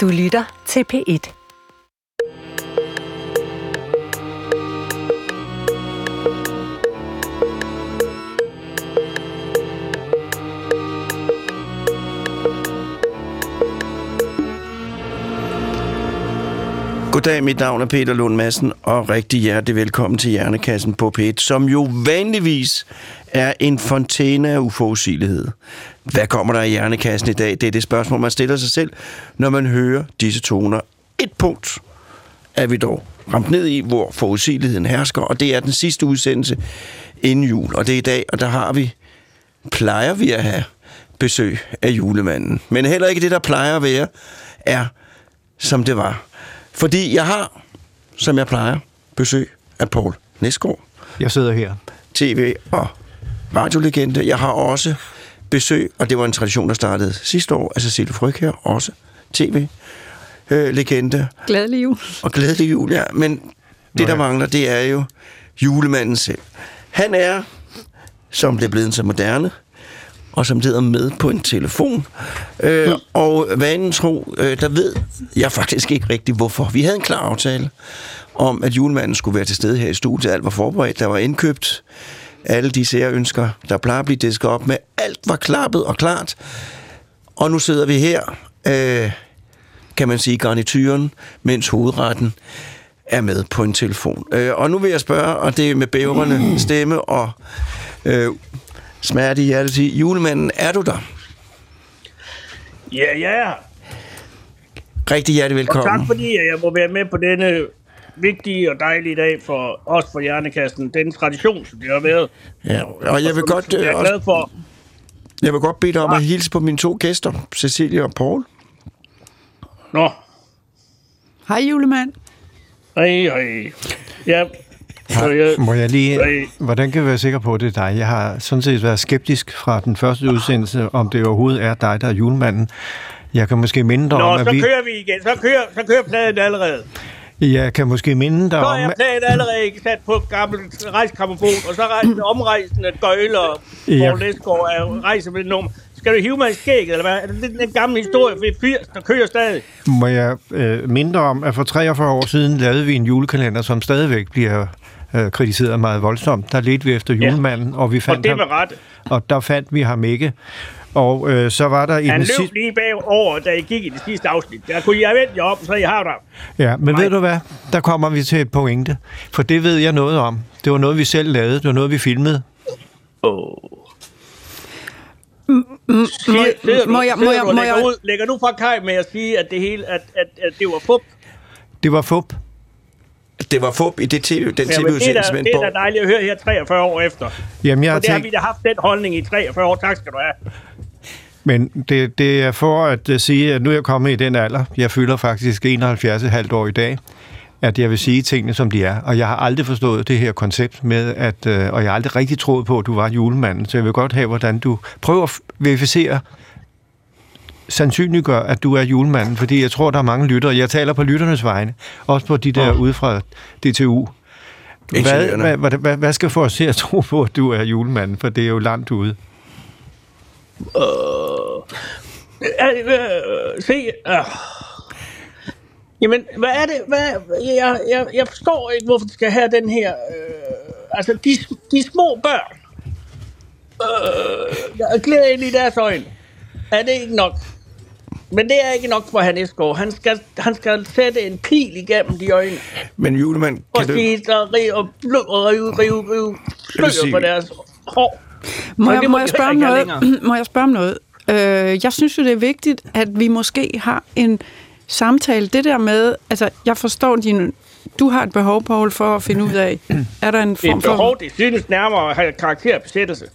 Du lytter til P1. Goddag, mit navn er Peter Lund Madsen, og rigtig hjertelig velkommen til Hjernekassen på P1, som jo vanligvis er en fontæne af uforudsigelighed. Hvad kommer der i Hjernekassen i dag? Det er det spørgsmål, man stiller sig selv, når man hører disse toner. Et punkt er vi dog ramt ned i, hvor forudsigeligheden hersker, og det er den sidste udsendelse inden jul, og det er i dag, og der har vi, plejer vi at have besøg af julemanden. Men heller ikke det, der plejer at være, er som det var. Fordi jeg har, som jeg plejer, besøg af Paul Næsgaard, Jeg sidder her. tv- og radiolegende. Jeg har også besøg, og det var en tradition, der startede sidste år, af Cecilie Fryg her, også tv-legende. Glædelig jul. Og glædelig jul, ja. Men det, Nå der mangler, det er jo julemanden selv. Han er, som det er blevet så moderne, og som sidder med på en telefon. Øh, og vanen tro, øh, der ved jeg faktisk ikke rigtigt, hvorfor. Vi havde en klar aftale om, at julemanden skulle være til stede her i studiet. Alt var forberedt, der var indkøbt. Alle de sære ønsker, der plejer at blive disket op med. Alt var klappet og klart. Og nu sidder vi her, øh, kan man sige, garnituren, mens hovedretten er med på en telefon. Øh, og nu vil jeg spørge, og det er med bævrende stemme og øh, smerte i hjertet sige, julemanden, er du der? Ja, ja. Rigtig hjertelig Og velkommen. tak fordi jeg må være med på denne vigtige og dejlige dag for os for Hjernekassen. Den tradition, som det har været. Ja, og jeg vil, godt, Jeg øh, er også, glad for. jeg vil godt bede dig om at hilse på mine to gæster, Cecilie og Paul. Nå, Hej julemand. ej, ej. Ja, så jeg, Må jeg lige... Hvordan kan vi være sikker på, at det er dig? Jeg har sådan set været skeptisk fra den første udsendelse, om det overhovedet er dig, der er julemanden. Jeg kan måske minde dig Nå, om, så at vi... kører vi igen. Så kører, så kører pladen allerede. Jeg kan måske minde dig Så om... er pladen allerede sat på gammelt rejskammerfon, og så rejser omrejsende gøjle og Ja. Næsgaard er rejser med nummer. Skal du hive mig i skægget, eller hvad? Er det den gamle historie fra 80, der kører stadig? Må jeg øh, minde dig om, at for 43 år siden lavede vi en julekalender, som stadigvæk bliver øh, kritiseret meget voldsomt. Der ledte vi efter julemanden, og vi Og fandt det ham, ret. og der fandt vi ham ikke. Og øh, så var der i Han den løb sidste... lige bagover, da I gik i det sidste afsnit. Der kunne jeg vente jer op, så I har der. Ja, men Nej. ved du hvad? Der kommer vi til et pointe. For det ved jeg noget om. Det var noget, vi selv lavede. Det var noget, vi filmede. Oh. Må, jeg, må sidder jeg, du og må lægger, jeg, ud, lægger du fra kaj med at sige, at det hele, at, at, at det var fup? Det var fup. Det var fup i det TV, den Ja, er, tv-udsendelse det er da dejligt at høre her 43 år efter. Jamen, jeg har Og det har tænkt, vi da haft den holdning i 43 år. Tak skal du have. men det, det er for at uh, sige, at nu er jeg kommet i den alder. Jeg fylder faktisk 71,5 år i dag at jeg vil sige tingene, som de er. Og jeg har aldrig forstået det her koncept med, at, øh, og jeg har aldrig rigtig troet på, at du var julemanden. Så jeg vil godt have, hvordan du prøver at verificere, sandsynliggør, at du er julemanden, fordi jeg tror, der er mange lyttere. Jeg taler på lytternes vegne, også på de der ude fra DTU. Hvad, hvad, hvad, hvad, hvad skal få os til at tro på, at du er julemanden? For det er jo langt ude. Øh, øh, se, øh. Jamen, hvad er det? Hvad, jeg, jeg, jeg forstår ikke, hvorfor de skal have den her... Øh, altså, de, de små børn. Øh, der glæder ind i deres øjne. Er det ikke nok? Men det er ikke nok for Hannes Esgaard. Han skal, han skal sætte en pil igennem de øjne. Men julemand, Og kan du... sige, der rive og blø og rive, rive, rive slører på deres hår. Må Og jeg, må jeg spørge noget? Må jeg spørge om noget? Øh, jeg synes jo, det er vigtigt, at vi måske har en samtale. Det der med, altså, jeg forstår din... Du har et behov, Paul, for at finde ud af, er der en Det er form et behov, for... det synes nærmere at have karakter af besættelse.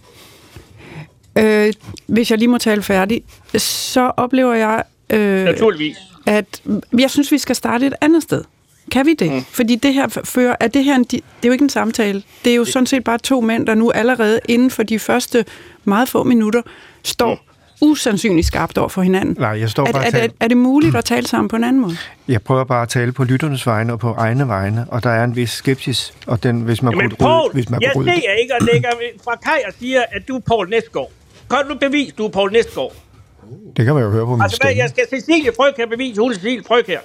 Øh, hvis jeg lige må tale færdig, så oplever jeg, øh, Naturligvis. at jeg synes, vi skal starte et andet sted. Kan vi det? Mm. Fordi det her fører, er det her en, det er jo ikke en samtale. Det er jo sådan set bare to mænd, der nu allerede inden for de første meget få minutter står usandsynligt skarpt over for hinanden. Nej, jeg står Er, bare er, er, taler. er det muligt at tale sammen på en anden måde? Jeg prøver bare at tale på lytternes vegne og på egne vegne, og der er en vis skepsis, og den, hvis man Jamen kunne Paul, rydde, hvis man jeg kunne rydde ser ikke og lægger fra Kaj og siger, at du er Paul Næsgaard. Kan du bevise, du er Paul Næsgaard? Det kan man jo høre på min Altså, stemme. jeg skal Cecilie Frøkær bevise, hun er Cecilie Frøkær.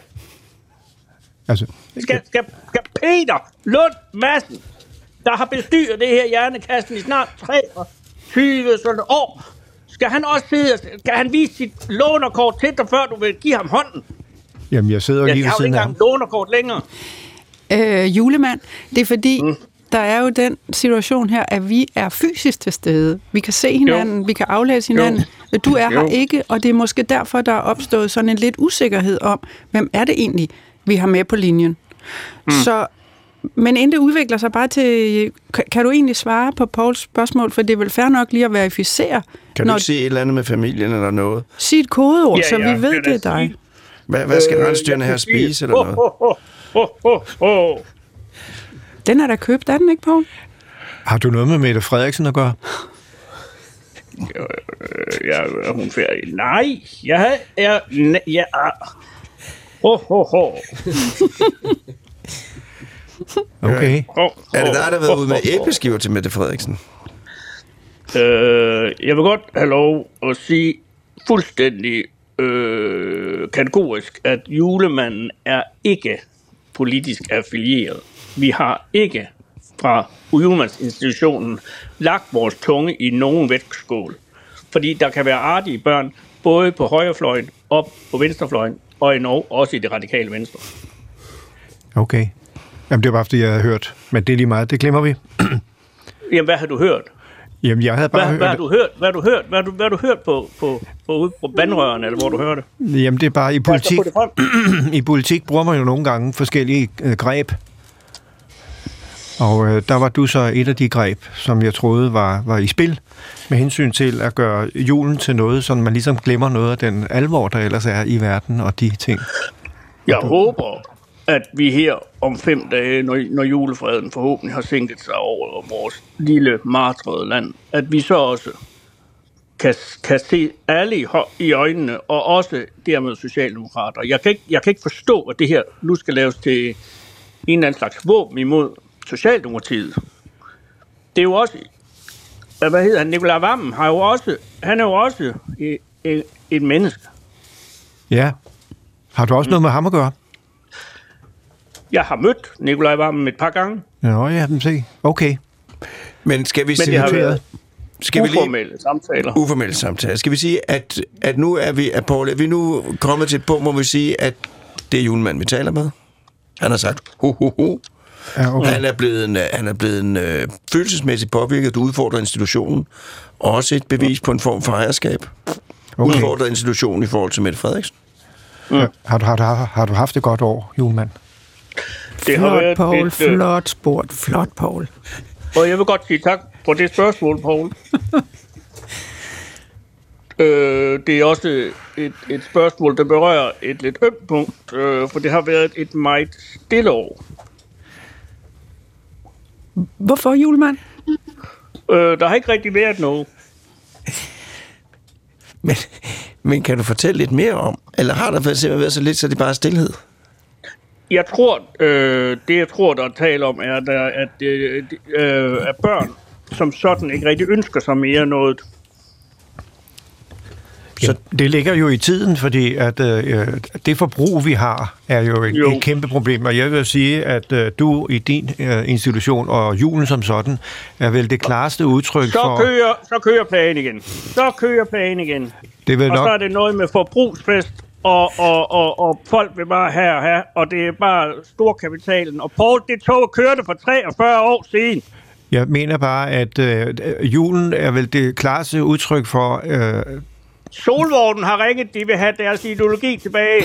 Altså, Skal, skal, skal Peter Lund Madsen, der har bestyret det her hjernekassen i snart 23 sådan år, skal han også sidde, og- skal han vise sit lånerkort til dig, før du vil give ham hånden? jamen, jeg sidder jo Ja, lige jeg ved har jo siden ikke af ham. engang lånerkort længere. Øh, julemand, det er fordi, mm. Der er jo den situation her, at vi er fysisk til stede. Vi kan se hinanden, jo. vi kan aflæse hinanden. Jo. Du er her Jo. ikke, og det er måske derfor, der er opstået sådan en lidt usikkerhed om, hvem er det egentlig, vi har med på linjen. Mm. Så, men inden det udvikler sig bare til... Kan, du egentlig svare på Pauls spørgsmål? For det er vel fair nok lige at verificere, Kan du ikke sige et eller andet med familien eller noget? sige et kodeord, Ja, så ja, vi ved, det er dig. Hvad, hvad skal Øh, rensdyrene sige- spise eller noget? Ho, ho, ho, ho, ho. Den er der købt, er den ikke, Paul? Har du noget med Mette Frederiksen at gøre? Øh, Ja, er hun færdig? Nej, jeg er... ne- Jeg er... Ho, ho, ho. Okay. Er det dig, der har været ude med æbleskiver til Mette Frederiksen? Øh, jeg vil godt have lov at sige fuldstændig øh, kategorisk, at julemanden er ikke politisk affilieret. Vi har ikke fra julemandsinstitutionen lagt vores tunge i nogen vægtskål. Fordi der kan være artige børn, både på højrefløjen og på venstrefløjen, og endnu også i det radikale venstre. Okay. Jamen, det var bare, fordi jeg havde hørt. Men det er lige meget. Det glemmer vi. Jamen, hvad har du hørt? Jamen, jeg havde bare Hvad, hørt... hvad har du hørt? Hvad har du hørt? Hvad har du, hvad har du hørt på, på, på, på vandrørene, eller hvor du hørte det? Jamen, det er bare i politik. I politik bruger man jo nogle gange forskellige øh, greb. Og øh, der var du så et af de greb, som jeg troede var, var i spil, med hensyn til at gøre julen til noget, så man ligesom glemmer noget af den alvor, der ellers er i verden og de ting. Jeg håber, at vi her om fem dage, når, når julefreden forhåbentlig har sænket sig over vores lille martrede land, at vi så også kan, kan se alle i, i øjnene, og også dermed socialdemokrater. Jeg kan, ikke, jeg kan ikke forstå, at det her nu skal laves til en eller anden slags våben imod Socialdemokratiet. Det er jo også... Hvad hedder han? Nikolaj Vammen har jo også... Han er jo også et, et, et menneske. Ja. Har du også noget med ham at gøre? Jeg har mødt Nikolaj Vammen et par gange. Nå, ja, men se. Okay. Men skal vi Men det har sige, været skal vi lige, uformelle samtaler. uformelle samtale. Skal vi sige, at, at nu er vi, at Paul, er vi nu kommet til et punkt, hvor vi sige, at det er julemanden, vi taler med? Han har sagt, ho, ho, ho. Ja, okay. Han er blevet, en, øh, han er blevet en, øh, følelsesmæssigt påvirket, du udfordrer institutionen. Også et bevis på en form for ejerskab. Okay. Udfordrer institutionen i forhold til Mette Frederiksen. Ja. Har, du, har, du, har du haft et godt år, julemand? Det har Flot, været Paul. et, øh, Flot spurgt. Flot, Paul. Og jeg vil godt sige tak for det spørgsmål, Paul. øh, det er også et, et spørgsmål, der berører et lidt ømt punkt, øh, for det har været et meget stille år. Hvorfor, julemand? Øh, der har ikke rigtig været noget. Men, men kan du fortælle lidt mere om, eller har der simpelthen været så lidt, så det er bare stillhed? Jeg tror, øh, det jeg tror, der er tale om, er, der, at øh, øh, er børn, som sådan ikke rigtig ønsker sig mere noget. Så det ligger jo i tiden, fordi at øh, det forbrug, vi har, er jo et, Jo. et kæmpe problem. Og jeg vil sige, at øh, du i din øh, institution og julen som sådan, er vel det klareste udtryk Så for... kører, så kører plagen igen. Så kører plagen igen. Det vel Og så er nok... det noget med forbrugsfest, og, og, og, og folk vil bare have og have, og det er bare storkapitalen. Og Paul, det tog kørte for 43 år siden. Jeg mener bare, at øh, julen er vel det klareste udtryk for... Øh, Solvognen har ringet, de vil have deres ideologi tilbage.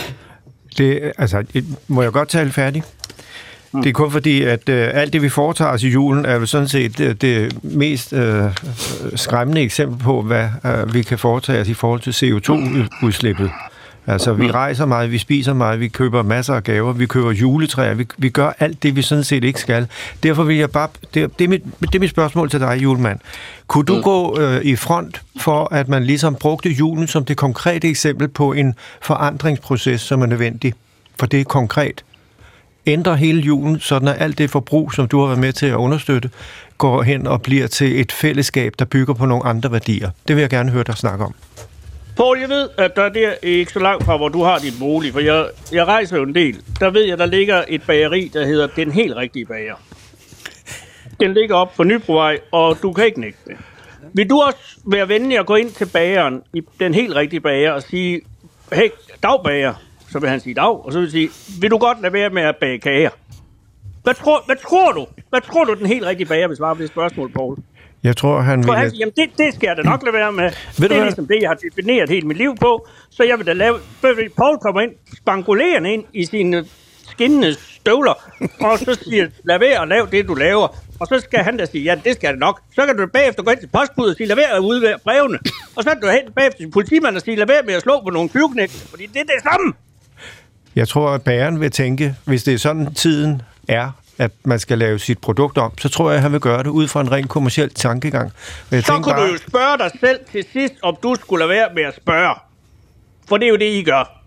det, altså, må jeg godt tale færdig? Det er kun fordi, at øh, alt det, vi foretager os i julen, er vel sådan set det, det mest øh, skræmmende eksempel på, hvad øh, vi kan foretage os i forhold til CO2-udslippet. Altså, vi rejser meget, vi spiser meget, vi køber masser af gaver, vi køber juletræer, vi, vi gør alt det, vi sådan set ikke skal. Derfor vil jeg bare... Det, det, er, mit, det er mit spørgsmål til dig, julemand. Kunne du gå øh, i front for, at man ligesom brugte julen som det konkrete eksempel på en forandringsproces, som er nødvendig? For det er konkret ændre hele julen, sådan at alt det forbrug, som du har været med til at understøtte, går hen og bliver til et fællesskab, der bygger på nogle andre værdier. Det vil jeg gerne høre dig snakke om. Poul, jeg ved, at der er ikke så langt fra, hvor du har din bolig, for jeg, jeg rejser jo en del. Der ved jeg, der ligger et bageri, der hedder Den Helt Rigtige Bager. Den ligger op på Nybrovej, og du kan ikke nægte det. Vil du også være venlig at gå ind til bageren, i Den Helt Rigtige Bager, og sige, hey, dag bager, så vil han sige dag, og så vil sige, vil du godt lade være med at bage kager? Hvad tror, hvad tror du? Hvad tror du, den helt rigtige bager vil svare på det spørgsmål, Poul? Jeg tror, han For han jamen det, det skal jeg da nok lade være med. du det er ligesom det, jeg har defineret hele mit liv på. Så jeg vil da lave... Paul kommer ind, spangulerende ind i sine skinnende støvler, og så siger, lad være at lave det, du laver. Og så skal han da sige, ja, det skal det nok. Så kan du bagefter gå ind til postbuddet og sige, lad være at udvære brevene. Og så kan du hen bagefter til politimanden og sige, lad være med at slå på nogle tyveknægte, fordi det er det samme. Jeg tror, at bageren vil tænke, hvis det er sådan tiden er, at man skal lave sit produkt om, så tror jeg, at han vil gøre det ud fra en rent kommersiel tankegang. Jeg Så kunne du jo spørge dig selv til sidst, om du skulle lade være med at spørge. For det er jo det, I gør.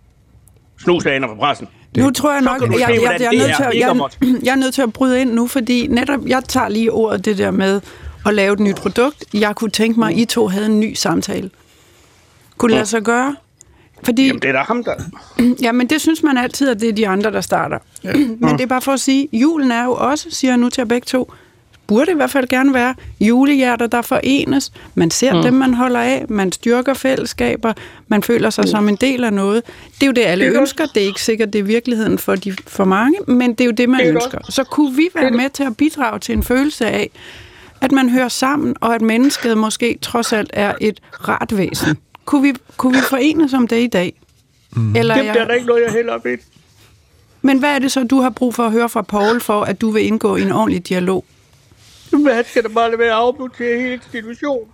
Snusaner på pressen. Nu tror jeg nok, jeg, jeg, jeg, det er nødt til at, jeg, jeg er nødt til at bryde ind nu, fordi netop, jeg tager lige ordet det der med at lave et nyt produkt. Jeg kunne tænke mig, at I to havde en ny samtale. Kunne det lade sig gøre? Fordi, Jamen, det er da ham, der... ja, men det synes man altid, at det er de andre, der starter. men det er bare for at sige, julen er jo også, siger jeg nu til jer begge to, burde i hvert fald gerne være julehjerter, der forenes. Man ser mm. dem, man holder af, man styrker fællesskaber, man føler sig mm. som en del af noget. Det er jo det, alle Det er ønsker. Det er ikke sikkert, det er virkeligheden for, de, for mange, men det er jo det, man Det det ønsker. Så kunne vi være med til at bidrage til en følelse af, at man hører sammen, og at mennesket måske trods alt er et rart væsen. Kunne vi, kunne vi forenes om det i dag? Mm. Eller Jamen, det er jeg, der ikke noget, jeg hælder op i. men hvad er det så, du har brug for at høre fra Paul, for at du vil indgå i en ordentlig dialog? Men han skal da bare lade være at afbudtere hele institutionen.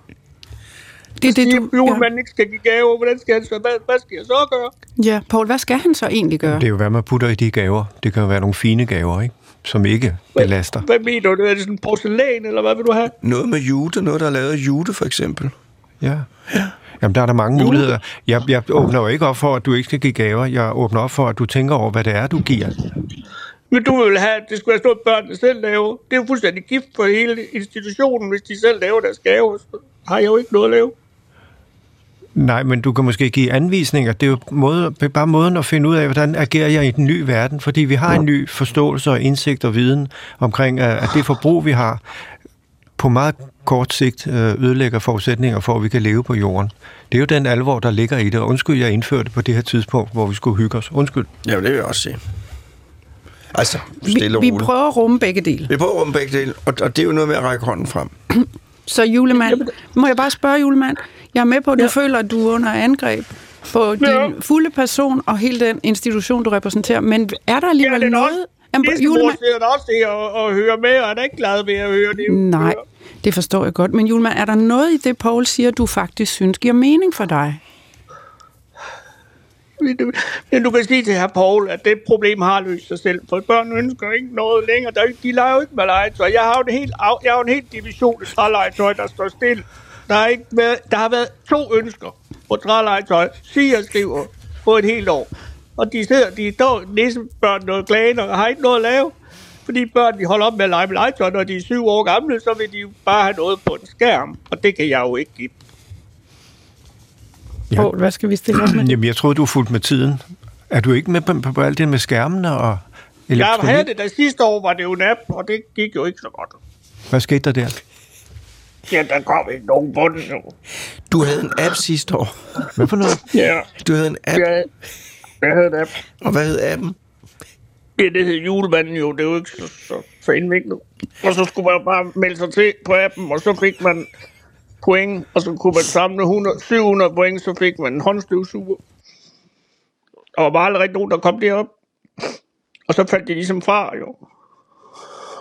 Det er det, du... at julemanden ikke skal give gaver. Hvordan skal han så? Hvad, hvad skal jeg så gøre? Ja, ja Paul, hvad skal han så egentlig gøre? Det er jo, hvad man putter i de gaver. Det kan jo være nogle fine gaver, ikke? som ikke belaster. Hvad mener du? Er det sådan porcelæn, eller hvad vil du have? Noget med jude, noget der er lavet af jude, for eksempel. Ja. Jamen, der er der mange muligheder. Jeg, jeg åbner jo ikke op for, at du ikke skal give gaver. Jeg åbner op for, at du tænker over, hvad det er, du giver. Men du vil have, at det skulle være stået børnene selv lave. Det er jo fuldstændig gift for hele institutionen, hvis de selv laver deres gaver. Så har jeg jo ikke noget at lave. Nej, men du kan måske give anvisninger. Det er jo måde, bare måden at finde ud af, hvordan agerer jeg i den nye verden. Fordi vi har en ny forståelse og indsigt og viden omkring, at at det forbrug, vi har, på meget kort sigt øh, ødelægger forudsætninger for, at vi kan leve på jorden. Det er jo den alvor, der ligger i det. Og undskyld, jeg indførte det på det her tidspunkt, hvor vi skulle hygge os. Undskyld. Ja, det vil jeg også sige. Altså, Vi, stille vi roligt. prøver at rumme begge dele. Vi prøver at rumme begge dele, og, og det er jo noget med at række hånden frem. Så julemand, må jeg bare spørge julemand, jeg er med på, at du ja. føler, at du er under angreb på din Ja. fulde person og hele den institution, du repræsenterer, men er der alligevel Ja, er noget... Jamen, Næste mor sidder der også der og, og hører med, og er da ikke glad ved at høre det. Nej, det forstår jeg godt. Men julemand, er der noget i det, Paul siger, du faktisk synes giver mening for dig? Men du- kan sige til herr Paul, at det problem har løst sig selv, for børn ønsker ikke noget længere. Der, er de leger jo ikke med legetøj. Jeg har jo en helt, jeg har en helt division af trælegetøj, der står stille. Der, er ikke været, der har været to ønsker på trælegetøj, siger skriver, på et helt år. Og de sidder, de står nissebørn noget klagen og har ikke noget at lave. Fordi børn, de holder op med at lege med legetøj, når de er syv år gamle, så vil de jo bare have noget på en skærm. Og det kan jeg jo ikke give. Ja. Paul, hvad skal vi stille op med? Jamen, jeg troede, du er fuldt med tiden. Er du ikke med på, på, på alt det med skærmene og Jeg elektronik? havde det, da sidste år var det jo en app, og det gik jo ikke så godt. Hvad skete der der? Ja, der kom ikke nogen på den jo. Du havde en app sidste år. Hvad for noget? Ja, Du havde en app, jeg, jeg havde en app. og hvad hed appen? Ja, det hed julemanden jo, det er jo ikke så, så, så indviklet. Og så skulle man bare melde sig til på appen, og så fik man point, og så kunne man samle 100, 700 point, så fik man en håndstøvsuger. Og der var aldrig rigtig nogen, der kom derop. Og så faldt de ligesom fra, jo.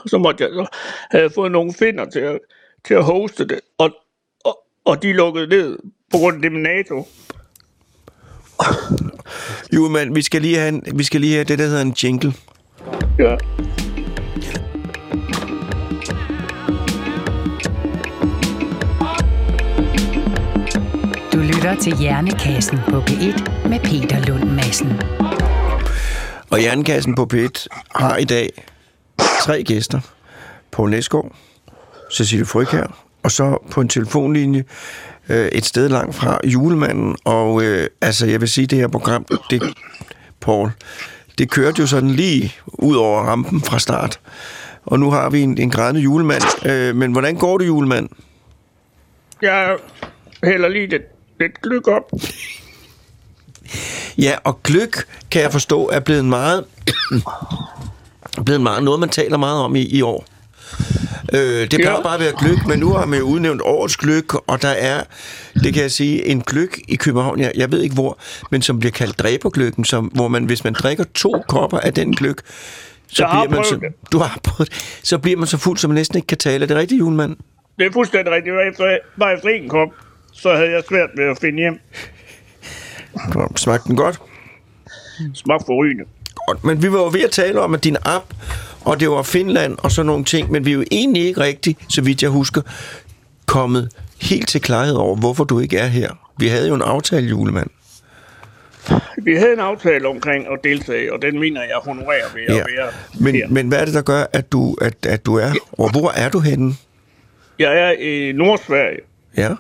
Så måtte jeg så have fået nogle finder til at, til at hoste det, og, og, og de lukkede ned på grund af det med NATO. Julemand, vi skal lige have, en, vi skal lige have det, der hedder en jingle. Ja. Du lytter til Hjernekassen på P1 med Peter Lund Madsen. Og Jernkassen på P1 har i dag tre gæster. Poul Næsgaard, Cecilie Frøkær, og så på en telefonlinje øh, et sted langt fra julemanden, og øh, altså, jeg vil sige, det her program, det, Paul, det kørte jo sådan lige ud over rampen fra start. Og nu har vi en, en grædende julemand. Øh, men hvordan går det, julemand? Jeg hælder lige lidt, lidt gløk op. Ja, og gløk, kan jeg forstå, er blevet meget, blevet meget noget, man taler meget om i, i år. Øh, det plejer Ja. bare at være gløk, men nu har man jo udnævnt årets gløk, og der er, det kan jeg sige, en gløk i København, jeg, jeg ved ikke hvor, men som bliver kaldt dræbergløkken, som, hvor man, hvis man drikker to kopper af den gløk, så Jeg bliver man så, du har prøvet, så bliver man så fuld, som man næsten ikke kan tale. Er det rigtigt, julemand? Det er fuldstændig rigtigt. Var efter, var efter en kop, så havde jeg svært ved at finde hjem. Smagte den godt? Smag for rygende. Godt, Men vi var jo ved at tale om, at din app, og det var Finland og sådan nogle ting, men vi er jo egentlig ikke rigtigt, så vidt jeg husker, kommet helt til klarhed over, hvorfor du ikke er her. Vi havde jo en aftale, julemand. Vi havde en aftale omkring at deltage, og den mener jeg honorerer ved at være Men, her. men hvad er det, der gør, at du, at, at du er? Og hvor er du henne? Jeg er i Nordsverige, Ja.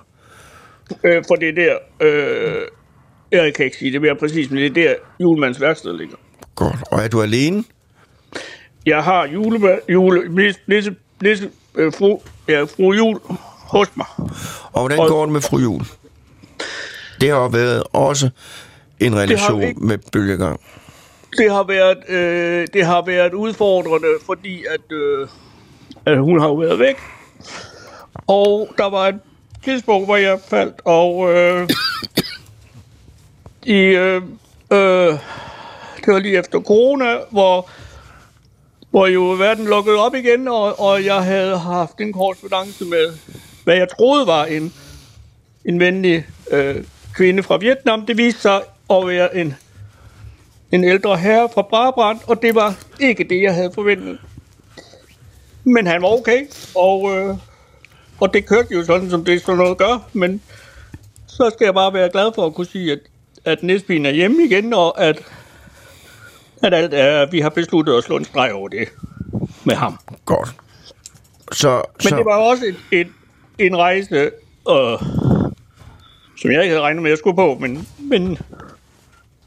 øh, for det er der... Øh, jeg kan ikke sige det mere præcis, men det er der julemands værksted ligger. Godt. Og er du alene? Jeg har jule, jule, nisse, nisse, nisse, øh, fru, ja, fru jul hos mig. Og hvordan Og- går det med fru Jul? Det har været også en relation ikke- med bølgegang. Det har været, øh, det har været udfordrende, fordi at, øh, at hun har jo været væk. Og der var et tidspunkt, hvor jeg faldt, og øh, i, øh, øh, det var lige efter corona, hvor, hvor jo verden lukkede op igen, og, og jeg havde haft en korrespondance med, hvad jeg troede var en, en venlig øh, kvinde fra Vietnam. Det viste sig at være en en ældre herre fra Brabrand, og det var ikke det, jeg havde forventet. Men han var okay, og, øh, og det kørte jo sådan, som det sådan noget gør, men så skal jeg bare være glad for at kunne sige, at, at Nesbyen er hjemme igen, og at, at, alt er, at vi har besluttet at slå en streg over det med ham. Godt. Så, Men så, det var også et, et, en rejse, øh, som jeg ikke havde regnet med, at jeg skulle på, men, men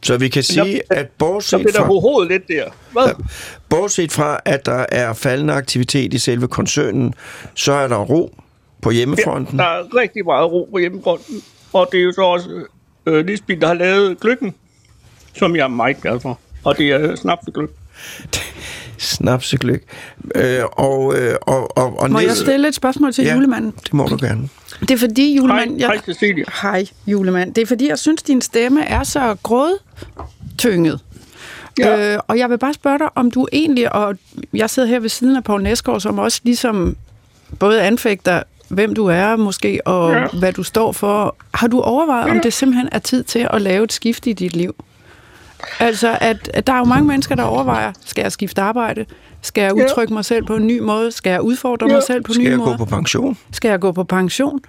så vi kan sige, at så bortset der fra... hovedet lidt der. Hvad? Bortset fra, at der er faldende aktivitet i selve koncernen, så er der ro på hjemmefronten. Ja, der er rigtig meget ro på hjemmefronten, og det er jo så også øh, Lisbeth, der har lavet gløkken, som jeg er meget glad for. Og det er snapsegløk. Snapsegløk. Øh, og, øh, og, og, og Må jeg stille et spørgsmål til Ja. ja. julemanden? Det må du gerne. Det er fordi, Hej, julemand... hej Cecilia. Hej, julemand. Det er fordi, jeg synes, din stemme er så grådtynget. Ja. Øh, og jeg vil bare spørge dig, om du egentlig, og jeg sidder her ved siden af Poul Næsgaard, som også ligesom både anfægter, hvem du er måske, og Ja. ja. hvad du står for. Har du overvejet, om det simpelthen er tid til at lave et skift i dit liv? Altså, at, at der er jo mange mennesker, der overvejer, skal jeg skifte arbejde? Skal jeg Ja. udtrykke mig selv på en ny måde? Skal jeg udfordre Ja. mig selv på en Skal ny jeg måde? gå på pension? Skal jeg gå på pension?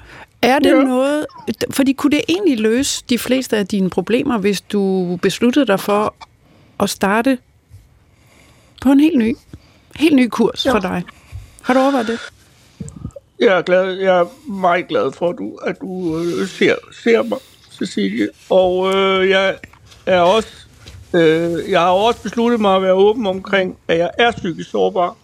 Er det Ja. ja. noget... Fordi kunne det egentlig løse de fleste af dine problemer, hvis du besluttede dig for at starte på en helt ny, helt ny kurs ja. for dig? Har du overvejet det? Jeg er, glad, jeg er meget glad for, at du, at du øh, ser, ser mig, Cecilie. Og øh, jeg er også... Øh, jeg har også besluttet mig at være åben omkring, at jeg er psykisk sårbar.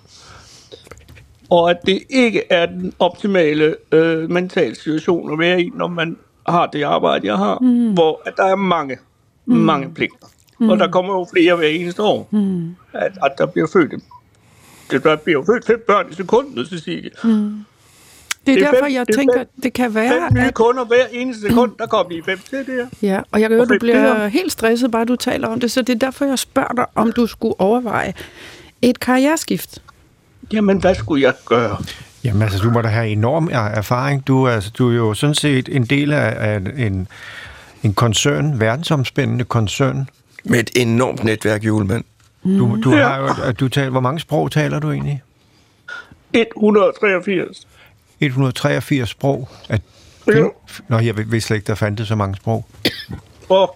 Og at det ikke er den optimale øh, mentale situation at være i, når man har det arbejde, jeg har. Mm. Hvor at der er mange, mm. mange pligter. Mm. Og der kommer jo flere hver eneste år. Mm. At, at der bliver født det, der bliver jo født fem børn i sekundet, Cecilie. Mm. Det er, Det er derfor, fem- jeg det er tænker, fem- det kan Fem være, nye at... kunder hver eneste sekund, der kommer lige fem til det her. Ja, og jeg kan høre, du fem bliver helt stresset, bare du taler om det, så det er derfor, jeg spørger dig, om du skulle overveje et karriereskift. Jamen, hvad skulle jeg gøre? Jamen altså, du må da have enorm er- erfaring. Du, er- altså, du er jo sådan set en del af, af en, en koncern, verdensomspændende koncern. Med et enormt netværk, julemand. Du, du Ja. har jo, du taler, hvor mange sprog taler du egentlig? 183. 183 sprog. Er Jo. Nå, jeg vidste slet ikke, der fandtes så mange sprog.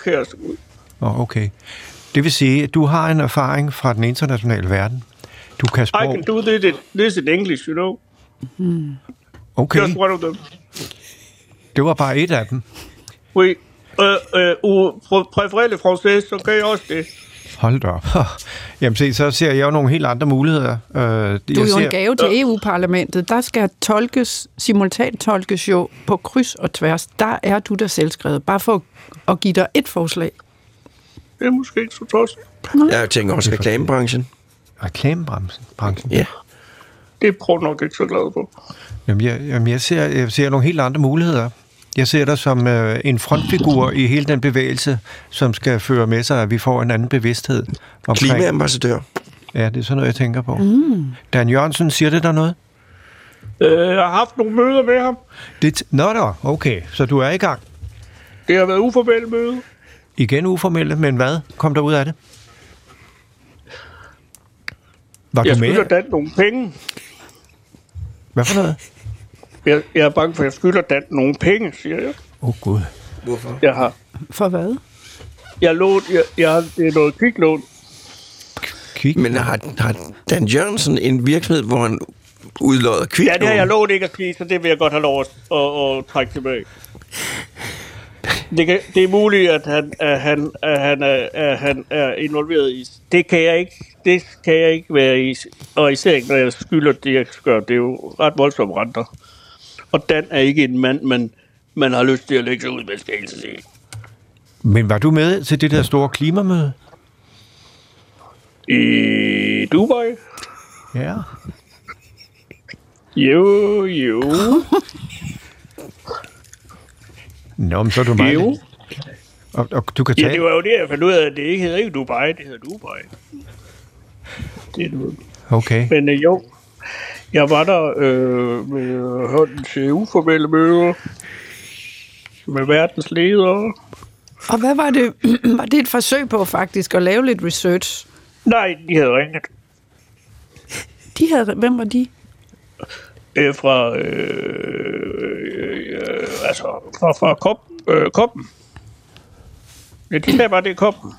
Kæreste Gud. Nå, okay. Det vil sige, at du har en erfaring fra den internationale verden. Du kan I sprog. can do this in, this in English, you know. Okay. Just one of them. Det var bare et af dem. Oui. Øh, øh, ou préférez le français, så kan jeg også det. Hold da op. Jamen se, så ser jeg jo nogle helt andre muligheder. Øh, Du er jo en gave til EU-parlamentet. Der skal tolkes, simultant tolkes jo på kryds og tværs. Der er du der selvskrevet. Bare for at give dig et forslag. Det er måske ikke så tosset. Jeg tænker også reklamebranchen. Reklamebranchen. Branchen. Ja. Det er Prøv nok ikke så glad på. Jamen, jeg, jamen jeg, ser, jeg ser nogle helt andre muligheder. Jeg ser dig som øh, en frontfigur i hele den bevægelse, som skal føre med sig, at vi får en anden bevidsthed. Omkring, Klimaambassadør. Ja, det er sådan noget, jeg tænker på. Mm. Dan Jørgensen, siger det der noget? Øh, jeg har haft nogle møder med ham. Det, nå da, okay. Så du er i gang. Det har været uformelle møde. Igen uformelle, men hvad kom der ud af det? Var Jeg du med? skylder Dan nogle penge. Hvad for noget? Jeg, jeg er bange for, at jeg skylder Dan nogle penge, siger jeg. Åh, oh, Gud. Hvorfor? Jeg har, For hvad? jeg lånt, jeg, jeg har, det er noget kviklån. Kig. Men har, har Dan Jørgensen en virksomhed, hvor han udlodder kvikt? Ja, det har jeg lovet ikke at sige, så det vil jeg godt have lov at, at, at trække tilbage. Det, kan, det er muligt, at han, at, han, at, han er, at han er involveret i. Det kan jeg ikke. Det kan jeg ikke være i. Og især ikke, når jeg skylder det, jeg gør. Det er jo ret voldsomme renter. Og Dan er ikke en mand, man, man har lyst til at lægge sig ud med, skal jeg sige. Men var du med til det der store klimamøde? I Dubai? Ja. Jo, jo, Nå, men så er du meget. jo. Og, og du kan Ja, tage... det var jo det, jeg fandt ud af, at det ikke hedder ikke Dubai, det hedder Dubai. Det er det. Okay. Men øh, jo, jeg var der øh, med hånden til uformelle møder med verdens ledere. Og hvad var det? var det et forsøg på faktisk at lave lidt research? Nej, de havde ringet De havde, hvem var de? øh, fra, øh, øh, altså, fra, fra kop, øh, koppen. Ja, de sagde bare, det er koppen.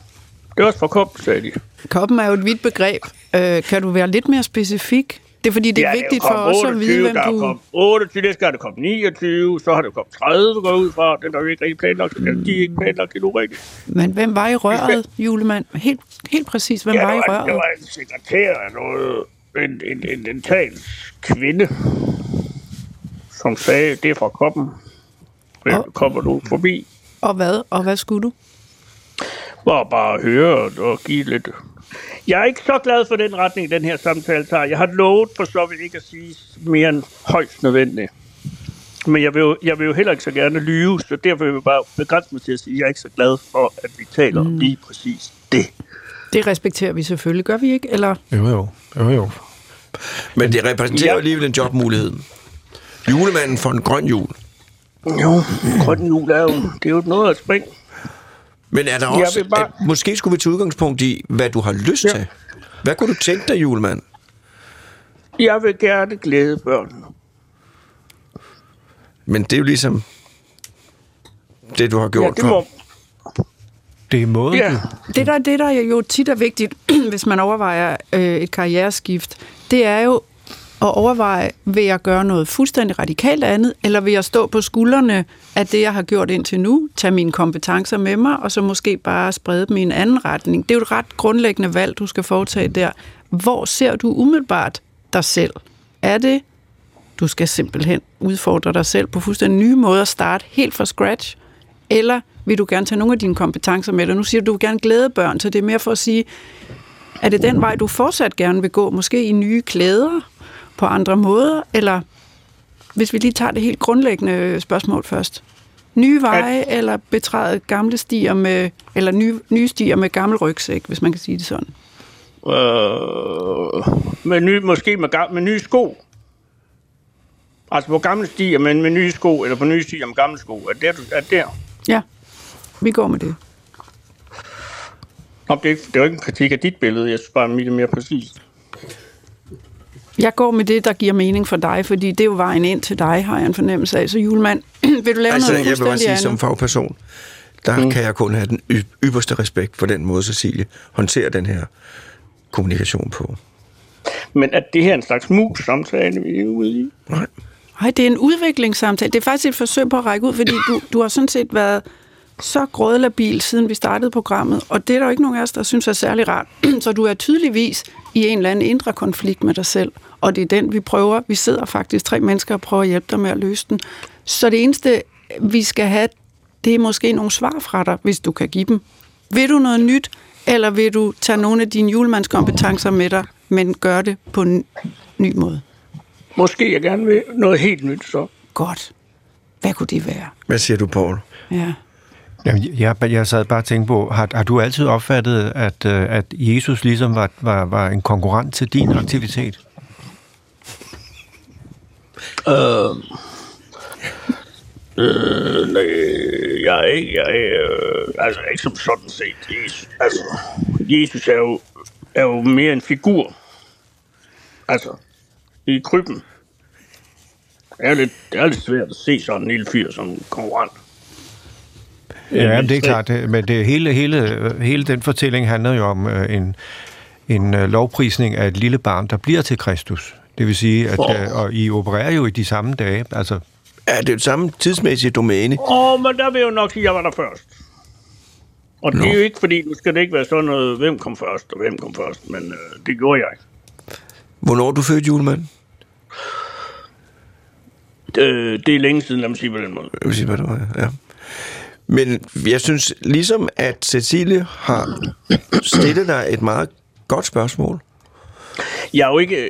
Det er også fra koppen, sagde de. Koppen er jo et vidt begreb. Øh, kan du være lidt mere specifik? Det er fordi, det er Ja, vigtigt for os at vide, 28, hvem der du... kommet 28, næste gang er det kommet 29, så har det kommet 30, går ud fra. Den er jo ikke rigtig planlagt, mm. de er ikke planlagt endnu rigtigt. Men hvem var i røret, julemand? Helt, helt præcis, hvem Ja, var i var, røret? det var en sekretær af noget, en, en, en, en talens kvinde, som sagde, det er fra koppen. Vel, Og- kommer du forbi? Og hvad? Og hvad skulle du? Bare bare høre og give lidt... Jeg er ikke så glad for den retning, den her samtale tager. Jeg har lovet for så vidt ikke at sige mere end højst nødvendigt. Men jeg vil, jo, jeg vil jo heller ikke så gerne lyve, så derfor vil jeg bare begrænse mig til at sige, at jeg er ikke så glad for, at vi taler mm. om lige præcis det. Det respekterer vi selvfølgelig, gør vi ikke? Eller Jo, jo. jo, jo. Men det repræsenterer Ja. alligevel en jobmulighed. Julemanden for en grøn jul. Jo, grøn jul er jo, det er jo noget at springe. Men er der også... bare- At, måske skulle vi tage udgangspunkt i, hvad du har lyst Ja. til. Hvad kunne du tænke dig, julemand? Jeg vil gerne glæde børnene. Men det er jo ligesom det, du har Ja, gjort det må, Det er måden, ja. du... det der, det, der jo tit er vigtigt, hvis man overvejer øh, et karriereskift, det er jo og overveje, vil jeg gøre noget fuldstændig radikalt andet, eller vil jeg stå på skuldrene af det, jeg har gjort indtil nu, tage mine kompetencer med mig, og så måske bare sprede dem i en anden retning. Det er jo et ret grundlæggende valg, du skal foretage der. Hvor ser du umiddelbart dig selv? Er det, du skal simpelthen udfordre dig selv på fuldstændig nye måder, starte helt fra scratch, eller vil du gerne tage nogle af dine kompetencer med dig? Nu siger du, du vil gerne glæde børn, så det er mere for at sige, er det den vej, du fortsat gerne vil gå? Måske i nye klæder, på andre måder? Eller hvis vi lige tager det helt grundlæggende spørgsmål først. Nye veje, eller betræde gamle stier med, eller nye, nye stier med gammel rygsæk, hvis man kan sige det sådan. Øh, med ny, måske med, med nye sko. Altså på gamle stier, men med nye sko, eller på nye stier med gamle sko. Er det, er det der? Ja, vi går med det. Nå, det, er, det er jo ikke en kritik af dit billede, jeg synes bare, mit er mere præcist. Jeg går med det, der giver mening for dig, fordi det er jo vejen ind til dig, har jeg en fornemmelse af. Så julemand, vil du lave Altså, noget jeg vil bare sige, andet? som fagperson, der mm. kan jeg kun have den y- ypperste respekt for den måde, Cecilie håndterer den her kommunikation på. Men at det her er en slags mus-samtale, vi er ude i? Nej. Nej, det er en udviklingssamtale. Det er faktisk et forsøg på at række ud, fordi du, du har sådan set været så grådlabil, siden vi startede programmet, og det er der jo ikke nogen af os, der synes er særlig rart. Så du er tydeligvis i en eller anden indre konflikt med dig selv, og det er den, vi prøver. Vi sidder faktisk tre mennesker og prøver at hjælpe dig med at løse den. Så det eneste, vi skal have, det er måske nogle svar fra dig, hvis du kan give dem. Vil du noget nyt, eller vil du tage nogle af dine julemandskompetencer med dig, men gøre det på en ny måde? Måske jeg gerne vil noget helt nyt, så. Godt. Hvad kunne det være? Hvad siger du, Paul? Ja. Jamen, jeg, jeg sad bare og tænkte på, har, har du altid opfattet, at, øh, at Jesus ligesom var, var, var en konkurrent til din aktivitet? Øh, øh, nej, jeg er ikke, jeg er, øh, altså ikke som sådan set. Jesus, altså, Jesus er jo, er jo mere en figur. Altså, i krybben. Det er lidt, det er lidt svært at se sådan en lille fyr som en konkurrent. Ja, men det er klart, det- men det hele, hele, hele den fortælling handler jo om øh, en, en øh, lovprisning af et lille barn, der bliver til Kristus. Det vil sige, at øh, og I opererer jo i de samme dage. Altså, Ja, det er jo samme tidsmæssige domæne. Åh, oh, men der vil jeg jo nok sige, at jeg var der først. Og det Nå. er jo ikke fordi, nu skal det ikke være sådan noget, hvem kom først og hvem kom først, men øh, det gjorde jeg. Hvornår er du født, julemand? Øh, det er længe siden, lad mig sige på den måde. Jeg vil sige, hvad det var, ja. Men jeg synes, ligesom at Cecilie har stillet dig et meget godt spørgsmål. Jeg er jo ikke...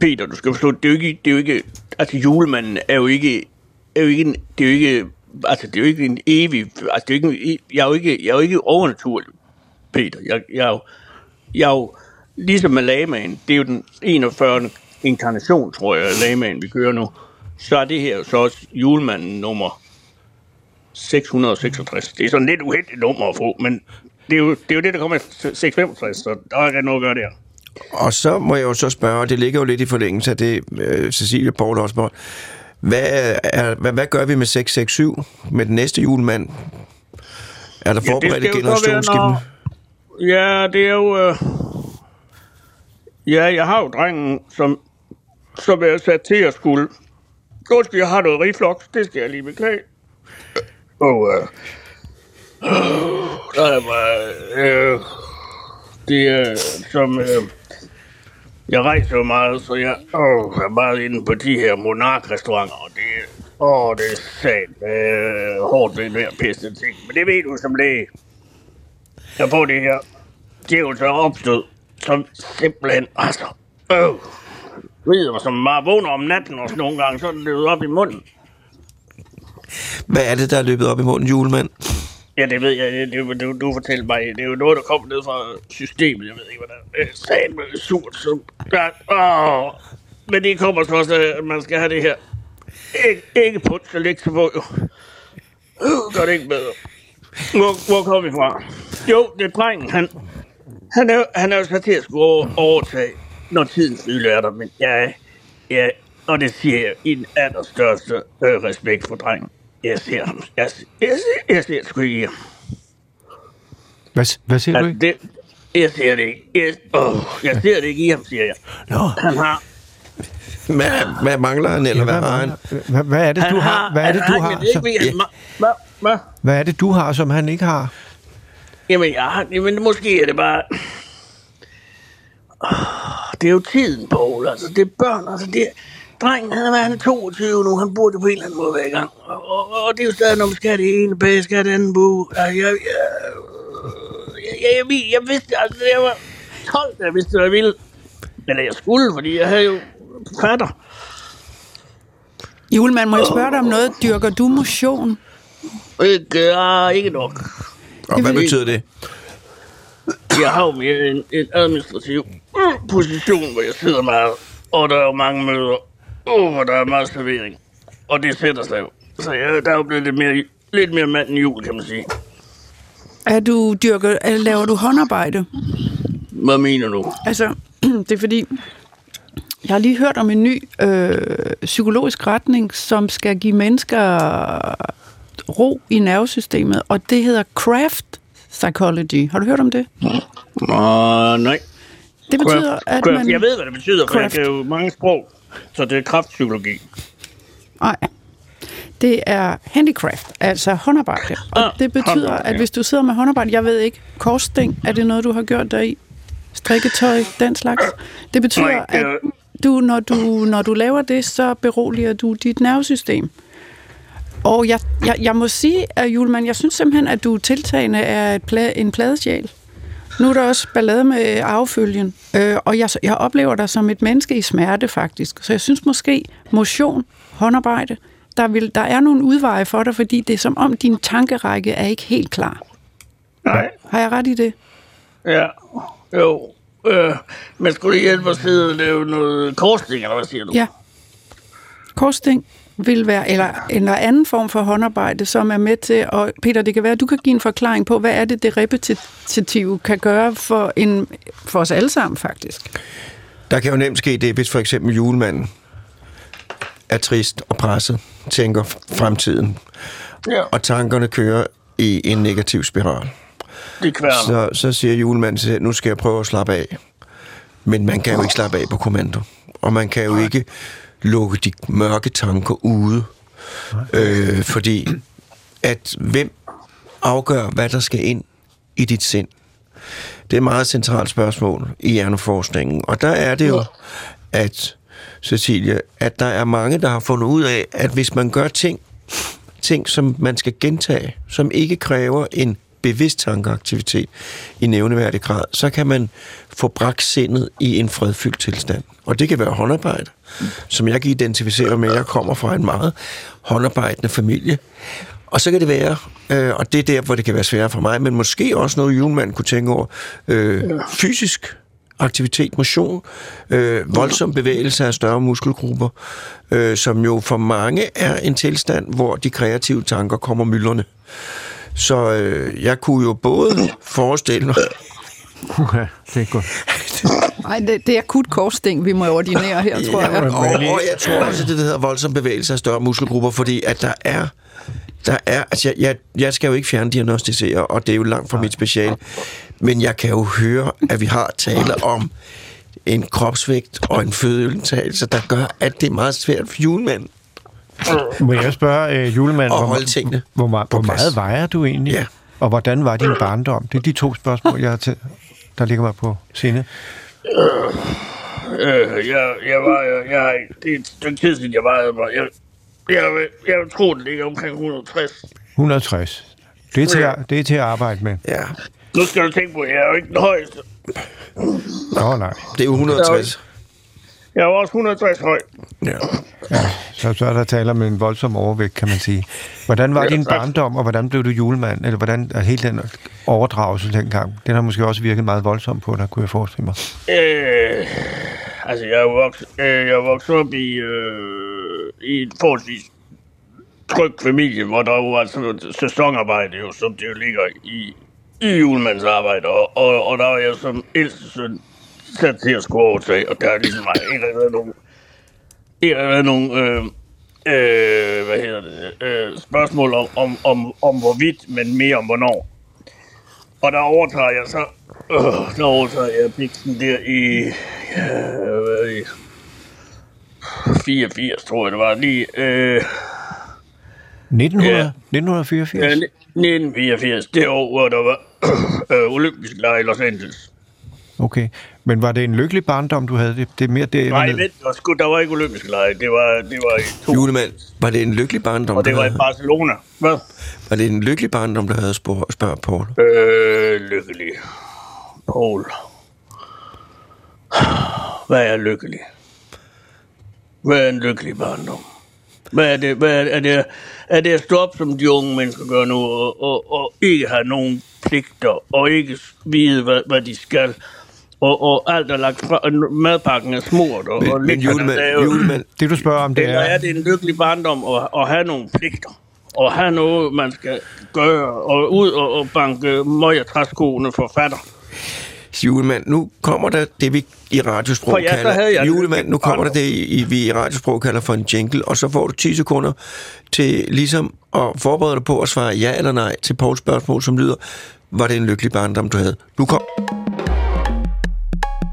Peter, du skal forstå, det er jo ikke... Det er jo ikke altså, julemanden er jo ikke... Er jo ikke en, det er jo ikke... Altså, det er jo ikke en evig... Altså, det er jo ikke, en- jeg er jo ikke, jeg er jo ikke overnaturlig, Peter. Jeg, jeg, er jo, jeg er jo... Ligesom med lamaen, det er jo den 41. inkarnation, tror jeg, af vi kører nu. Så er det her jo så også julemanden nummer 666. Det er sådan lidt uheldigt nummer at få, men det er jo det, er jo det der kommer efter 665, så der er ikke noget at gøre der. Og så må jeg jo så spørge, og det ligger jo lidt i forlængelse af det, øh, Cecilie Paul også spørger. Hvad, er, hvad, hvad gør vi med 667 med den næste julemand? Er der Ja, forberedt være, generationsskifte? Ja, det er jo... Øh... Ja, jeg har jo drengen, som, som er sat til at skulle... Undskyld, jeg har noget reflux, det skal jeg lige beklage. Og øh... der er bare... Øh... Det er som... Øh... Jeg rejser jo meget, så jeg åh, er meget inde på de her monarkrestauranter, og det. Åh, det er sat øh, hårdt ved hver pisse ting. Men det ved du som læge. Jeg får det her djævelse opstød, som simpelthen, altså, øh, rider mig som bare vågner om natten og sådan nogle gange, sådan er løbet op i munden. Hvad er det, der er løbet op i munden, julemand? Ja, det ved jeg, det, det, du, du fortæller mig, det er jo noget, der kommer ned fra systemet, jeg ved ikke, hvordan det er. Satme surt, som, ja, åh, men det kommer så også, at man skal have det her. Ikke, ikke punch at lægge på, jo. Gør det ikke bedre. Hvor, hvor kommer vi fra? Jo, det er drengen, han, han er, han er jo så til at skulle over, overtage, når tiden fylder er der, men ja, ja, og det siger jeg i den allerstørste øh, respekt for drengen. Jeg ser ham. Jeg, jeg, ser, jeg ser sgu ikke hvad, hvad siger du ikke? det, jeg ser det ikke. Jeg, åh, jeg ser det ikke i ham, siger jeg. Nå, Han har... hvad, hvad mangler han, eller hvad har han? Hvad, hvad er det, Han du har? Hvad er det, du har, Som, han, hvad, hvad? hvad er det, du har, som han ikke har? Jamen, jeg har, jamen, måske er det bare... Det er jo tiden, Paul. Altså, det er børn. Altså, det er... Drengen, han er, han er 22 nu. Han burde på en eller anden måde være i gang. Og, og, og det er jo stadig, når man skal have det ene bag, skal have det andet bu. Altså, jeg, jeg, jeg, jeg, jeg, jeg vidste, altså, jeg var 12, da jeg vidste, hvad jeg ville. Eller jeg skulle, fordi jeg havde jo fatter. Julemand, må jeg spørge dig om noget? Dyrker du motion? Ikke, uh, ikke nok. Og hvad betyder det? Jeg har jo mere en, en administrativ position, hvor jeg sidder meget, og der er jo mange møder, og hvor der er meget servering. Og det sætter sig jo. Så jeg, der er jo blevet lidt mere, lidt mere mand end jul, kan man sige. Er du dyrker, eller laver du håndarbejde? Hvad mener du? Altså, det er fordi, jeg har lige hørt om en ny øh, psykologisk retning, som skal give mennesker ro i nervesystemet, og det hedder craft psychology. Har du hørt om det? Uh, nej. Det betyder, at man... Jeg ved, hvad det betyder, for jeg Craft. kan jo mange sprog. Så det er kraftpsykologi. Nej. Det er handicraft, altså håndarbejde. Og Ah, det betyder, håndarbejde, at hvis du sidder med håndarbejde, jeg ved ikke, korsting, er det noget, du har gjort der i? Strikketøj, den slags. Det betyder, Nej, at du, når, du, når du laver det, så beroliger du dit nervesystem. Og jeg, jeg, jeg må sige, at Julemand, jeg synes simpelthen, at du tiltagende er et pla- en pladesjæl. Nu er der også ballade med affølgen, øh, og jeg, jeg oplever dig som et menneske i smerte faktisk. Så jeg synes måske, motion, håndarbejde, der, vil, der er nogle udveje for dig, fordi det er som om din tankerække er ikke helt klar. Nej. Har jeg ret i det? Ja, jo. Øh, men skulle det hjælpe at sidde og lave noget korsning, eller hvad siger du? Ja. Korsting vil være, eller en anden form for håndarbejde, som er med til, og Peter, det kan være, at du kan give en forklaring på, hvad er det, det repetitive kan gøre for, en, for os alle sammen, faktisk. Der kan jo nemt ske det, hvis for eksempel julemanden er trist og presset, tænker fremtiden, Ja, og tankerne kører i en negativ spiral. det. Så, så siger julemanden til sig, nu skal jeg prøve at slappe af. Men man kan jo ikke slappe af på kommando. Og man kan jo ikke lukke de mørke tanker ude. Øh, fordi at hvem afgør, hvad der skal ind i dit sind? Det er et meget centralt spørgsmål i hjerneforskningen. Og der er det jo, at, Cecilia, at der er mange, der har fundet ud af, at hvis man gør ting, ting, som man skal gentage, som ikke kræver en bevidst tankeaktivitet i nævneværdig grad, så kan man få bragt sindet i en fredfyldt tilstand. Og det kan være håndarbejde, som jeg kan identificere med. Jeg kommer fra en meget håndarbejdende familie. Og så kan det være, øh, og det er der, hvor det kan være sværere for mig, men måske også noget, julemanden kunne tænke over, øh, fysisk aktivitet, motion, øh, voldsom bevægelse af større muskelgrupper, øh, som jo for mange er en tilstand, hvor de kreative tanker kommer myldrende. Så øh, jeg kunne jo både forestille mig, Ja, det er godt. Nej, det, det er akut korsting, vi må ordinere her, tror jeg. og, og jeg tror også, at det der hedder voldsom bevægelse af større muskelgrupper, fordi at der er der er, altså jeg, jeg, jeg skal jo ikke fjerndiagnostisere, og det er jo langt fra mit speciale, men jeg kan jo høre, at vi har tale om en kropsvægt og en fødeindtagelse, der gør, at det er meget svært for julemanden Må jeg spørge, uh, julemand, at hvor, tingene. hvor, hvor, på hvor meget vejer du egentlig? Ja. Og hvordan var din barndom? Det er de to spørgsmål, jeg har til, der ligger mig på sinde. Øh, jeg, jeg var, jeg, jeg, det er et stykke tid siden, jeg var, jeg, jeg, jeg, jeg tror, det ligger omkring 160. 160. Det er til, Ja. at, det er til at arbejde med. Ja, Nu skal du tænke på, at jeg er jo ikke den højeste. Nå, nej. det er jo 160. Jeg er også 160 høj. Ja. Så, så er der tale om en voldsom overvægt, kan man sige. Hvordan var Ja, din tak. barndom, og hvordan blev du julemand? Eller hvordan er hele den overdragelse dengang? Den har måske også virket meget voldsomt på dig, kunne jeg forestille mig. Øh, altså, jeg vokset, øh, jeg vokset op i, øh, i en forholdsvis tryg familie, hvor der jo var sådan noget sæsonarbejde, jo, som det jo ligger i, i julemandsarbejde. Og, og, og der var jeg som ældste søn sat til at skulle overtage, og der er ligesom ikke har været nogen, ikke har været nogen øh, øh, hvad hedder det, øh, spørgsmål om, om, om, om hvorvidt, men mere om hvornår. Og der overtager jeg så, øh, der overtager jeg biksen der i, ja, hvad er det, 84, tror jeg det var, lige, øh, 1900, Ja. 1984? ja, 1984, det år, hvor der var øh, olympisk lege i Los Angeles. Okay. Men var det en lykkelig barndom, du havde? Det, det er mere det, Nej, vent, der der var ikke olympisk lege, det var, det var i to, Julemand, var det en lykkelig barndom, og det var i Barcelona. Hvad? var det en lykkelig barndom, der havde spurgt, spørg Paul? Øh, lykkelig. Paul. Hvad er lykkelig? Hvad er en lykkelig barndom? Hvad er det, hvad er, er det, er det at stå op, som de unge mennesker gør nu, og, og, og ikke have nogen pligter, og ikke vide, hvad, hvad de skal, og, og alt er lagt fra, madpakken er smurt, og, og Men, men lektierne julemand, julemand, Det, du spørger om, det Eller er er... det en lykkelig barndom at, at have nogle pligter? Og have noget, man skal gøre, og ud og, og banke møg og træskoene forfatter. julemand, nu kommer der det, vi i radiosprog For ja, kalder... havde jeg en julemand, nu kommer der det, i, vi i radiosprog kalder for en jingle, og så får du 10 sekunder til ligesom at forberede dig på at svare ja eller nej til Pauls spørgsmål, som lyder, var det en lykkelig barndom, du havde? Nu kom...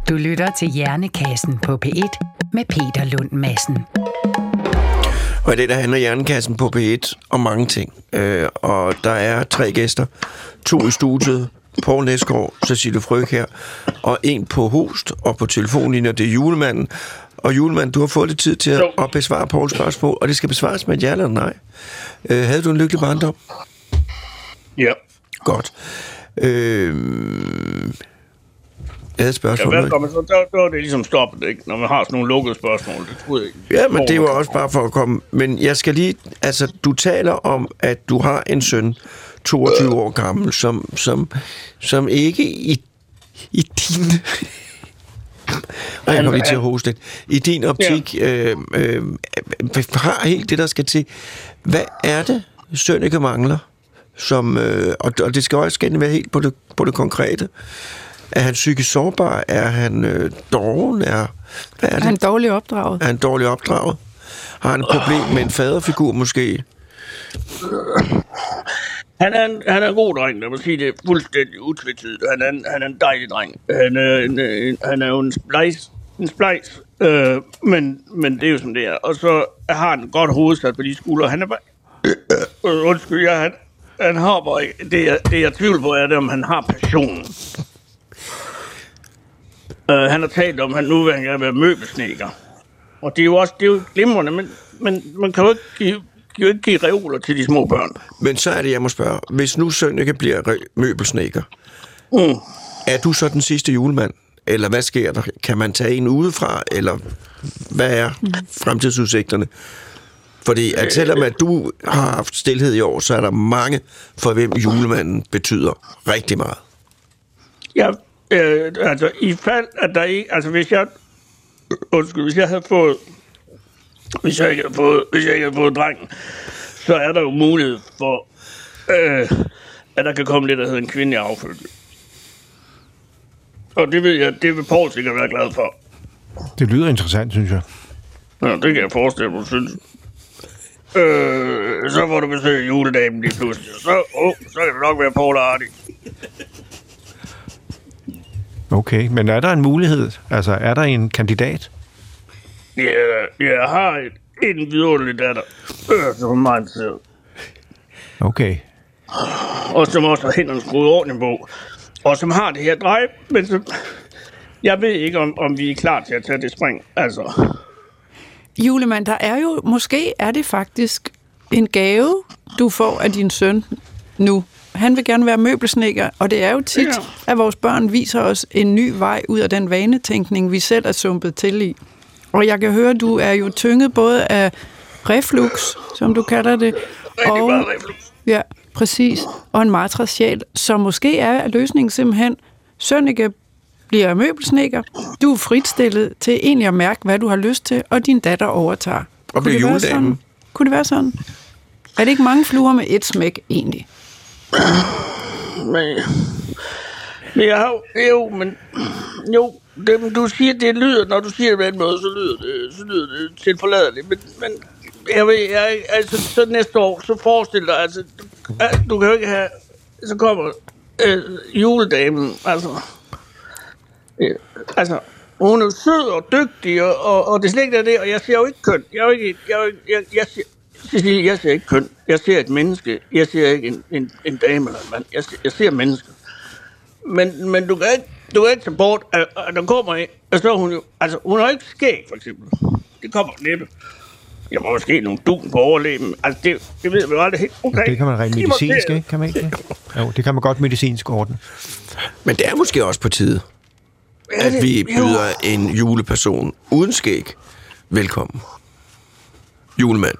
Du lytter til Hjernekassen på P1 med Peter Lund Madsen. Og i det, der handler Hjernekassen på P1 om mange ting. Øh, og der er tre gæster. To i studiet. Poul Næsgaard, Cecilie Frøk her, og en på host og på telefonlinjen, det er julemanden. Og julemanden, du har fået lidt tid til at, at besvare Pauls spørgsmål, og det skal besvares med et ja eller nej. Øh, havde du en lykkelig barndom? Ja. Godt. Øh, jeg havde et Ja, spørgsmål. gør man så? Der, der er det ligesom stoppet, ikke? Når man har sådan nogle lukkede spørgsmål. Det troede jeg ikke. Ja, men det var også bare for at komme... Men jeg skal lige... Altså, du taler om, at du har en søn, 22 år gammel, som, som, som ikke i, i din... Og jeg kommer lige til at hoste lidt. I din optik ja. øh, øh, har helt det, der skal til. Hvad er det, Sønneke mangler? Som, øh, og, og det skal også gerne være helt på det, på det konkrete. Er han psykisk sårbar? Er han øh, doven? Er, hvad er Er det? han dårligt opdraget? Er han dårligt opdraget? Har han et problem med en faderfigur måske? Han er, en, han er en god dreng, lad mig sige det fuldstændig utvetydigt. Han er en, han er en dejlig dreng. Han er, en, en, han er jo en splejs, en splejs øh, men, men det er jo som det er. Og så har han godt hovedsat på de skuldre. Han er bare... Øh, undskyld, jeg, han, han har bare. Det, jeg, det jeg tvivler på, er det, om han har passion. Uh, han har talt om, at han nu vil han gerne være møbelsnækker. Og det er jo også det er jo glimrende, men, men man kan jo ikke give, jo ikke give reoler til de små børn. Men så er det, jeg må spørge. Hvis nu Sønneke bliver re- møbelsnækker, Mm. er du så den sidste julemand? Eller hvad sker der? Kan man tage en udefra? Eller hvad er fremtidsudsigterne? Fordi at selvom at du har haft stillhed i år, så er der mange, for hvem julemanden betyder rigtig meget. Ja, øh, altså i fald, at der ikke... Altså hvis jeg... Undskyld, hvis jeg havde fået... Hvis jeg ikke havde fået, hvis jeg ikke havde fået drengen, så er der jo mulighed for, øh, at der kan komme det, der hedder en kvindelig affølgelse. Og det ved jeg, det vil Paul sikkert være glad for. Det lyder interessant, synes jeg. Ja, det kan jeg forestille mig, synes. Øh, så får du besøg af juledagen lige pludselig. Så, oh, så kan det nok være Paul og Artie. Okay, men er der en mulighed? Altså, er der en kandidat? Ja, jeg har et, en vidunderlig datter, øh, som er meget. Okay. Og som også har hænderne skruet ordentligt på. Og som har det her drej, men som... Jeg ved ikke, om, om vi er klar til at tage det spring. Altså, Julemand, der er jo, måske er det faktisk en gave, du får af din søn nu. Han vil gerne være møbelsnækker, og det er jo tit, Ja. at vores børn viser os en ny vej ud af den vanetænkning, vi selv er sumpet til i. Og jeg kan høre, at du er jo tynget både af reflux, som du kalder det, og, ja, præcis, og en matrasjæl, så måske er løsningen simpelthen, Sønneke bliver møbelsnækker, du er fritstillet til egentlig at mærke, hvad du har lyst til, og din datter overtager. Og bliver juledamen. sådan? Kunne det være sådan? Er det ikke mange fluer med et smæk, egentlig? Men, men jeg har jo, men jo, det, du siger, det lyder, når du siger det på den måde, så lyder det, så lyder det til forladeligt. Men, men jeg ved, jeg, altså, så næste år, så forestil dig, altså, du, du kan jo ikke have, så kommer øh, juledamen, altså, øh, altså, hun er sød og dygtig, og, og, og det er slet ikke det, og jeg siger jo ikke køn. Jeg, er jo ikke, jeg, jeg, jeg, jeg, siger, Cecilie, jeg ser ikke køn. Jeg ser et menneske. Jeg ser ikke en, en, en dame eller en mand. Jeg ser, jeg ser mennesker. Men, men du kan ikke, du kan ikke tage bort, at, at der kommer en, og så er hun jo, altså hun har ikke skæg, for eksempel. Det kommer næppe. Jeg må måske nogle dun på overleben. Altså, det, det ved jo aldrig helt. Okay. Det kan man rent medicinsk, ikke? Kan man ikke det? Jo, det kan man godt medicinsk ordne. Men det er måske også på tide, at vi byder en juleperson uden skæg velkommen. Julemand.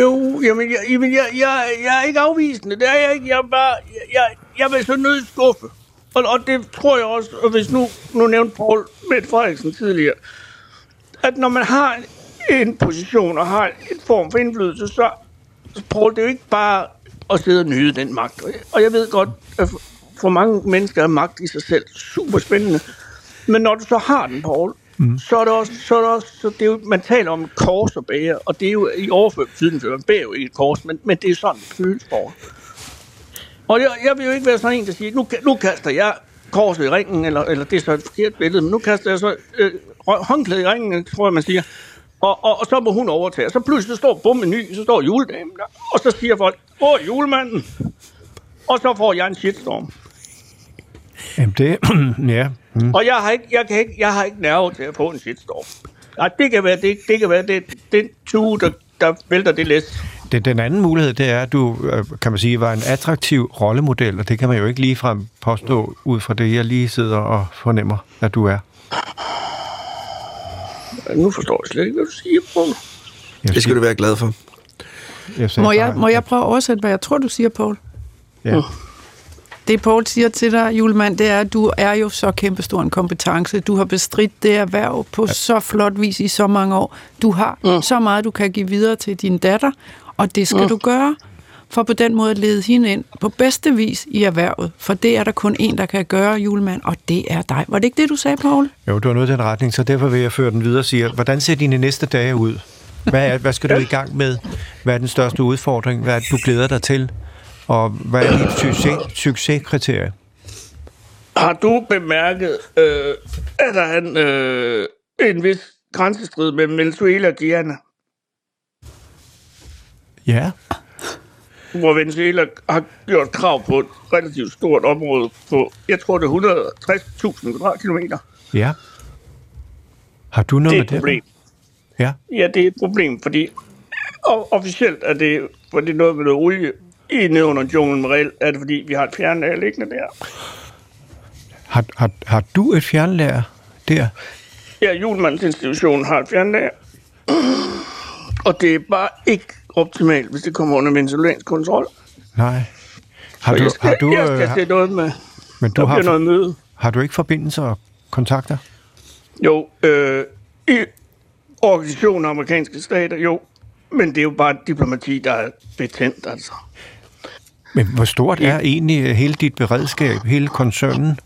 Jo, jamen, jeg, jamen jeg, jeg, jeg er ikke afvisende. Det er jeg ikke. Jeg er bare... Jeg, jeg, vil så nødt skuffe. Og, og det tror jeg også, og hvis nu, nu nævnte Paul Mette Frederiksen tidligere, at når man har en position og har en form for indflydelse, så, Paul, det er jo ikke bare at sidde og nyde den magt. Og jeg ved godt, at for- mange mennesker er magt i sig selv super spændende. Men når du så har den, Paul, mm. så er det også, så er det også så det er jo, man taler om kors og bære, og det er jo i overført betydning, for man bærer jo ikke et kors, men, men det er sådan, det føles for. Og jeg, jeg vil jo ikke være sådan en, der siger, nu, nu kaster jeg korset i ringen, eller, eller det er så et forkert billede, men nu kaster jeg så øh, håndklæde i ringen, tror jeg, man siger. Og, og, og så må hun overtage. Og så pludselig står bum en ny, så står juledamen der. Og så siger folk, åh, julemanden. Og så får jeg en shitstorm. Jamen det, ja. Mm. Og jeg har ikke, jeg kan ikke, jeg har ikke nerve til at få en shitstorm. Nej, det kan være, det, det kan være, det, den tue, der, der vælter det læs. Det, den anden mulighed, det er, at du, øh, kan man sige, var en attraktiv rollemodel, og det kan man jo ikke ligefrem påstå ud fra det, jeg lige sidder og fornemmer, at du er. Nu forstår jeg slet ikke, hvad du siger, Paul. Jeg Det skal du være glad for. jeg Må jeg, bare, må jeg prøve at oversætte, hvad jeg tror, du siger, Paul? Ja. Det, Paul siger til dig, julemand, det er, at du er jo så kæmpestor en kompetence. Du har bestridt det erhverv på ja. så flot vis i så mange år. Du har mm. så meget, du kan give videre til din datter, og det skal mm. du gøre for på den måde at lede hende ind på bedste vis i erhvervet. For det er der kun en, der kan gøre, julemand, og det er dig. Var det ikke det, du sagde, Paul? Jo, du har noget i den retning, så derfor vil jeg føre den videre og sige, hvordan ser dine næste dage ud? Hvad, er, hvad skal du i gang med? Hvad er den største udfordring? Hvad er det, du glæder dig til? Og hvad er dit succes, succeskriterie? Har du bemærket, øh, at der er en, øh, en vis grænsestrid mellem Venezuela og Guyana? Ja, Hvor Venezuela har gjort krav på et relativt stort område på, jeg tror det er 160.000 kvadratkilometer. ja. Har du noget Det er med et problem. Ja, Ja, det er et problem, fordi officielt er det, for det er noget med noget olie i nede under junglen, men reelt er det fordi, vi har et fjernlag liggende der. har, har, har du et fjernlager der? Ja, Julemandens institution har et fjernlag. Og det er bare ikke optimalt, hvis det kommer under venezuelansk kontrol. Nej. Har Så du, jeg skal, har du, jeg øh, skal har, til noget med, men du har, noget møde. har du ikke forbindelser og kontakter? Jo, øh, i organisationen af amerikanske stater, jo. Men det er jo bare diplomati, der er betændt, altså. Men hvor stort er egentlig øh, hele dit beredskab, hele koncernen?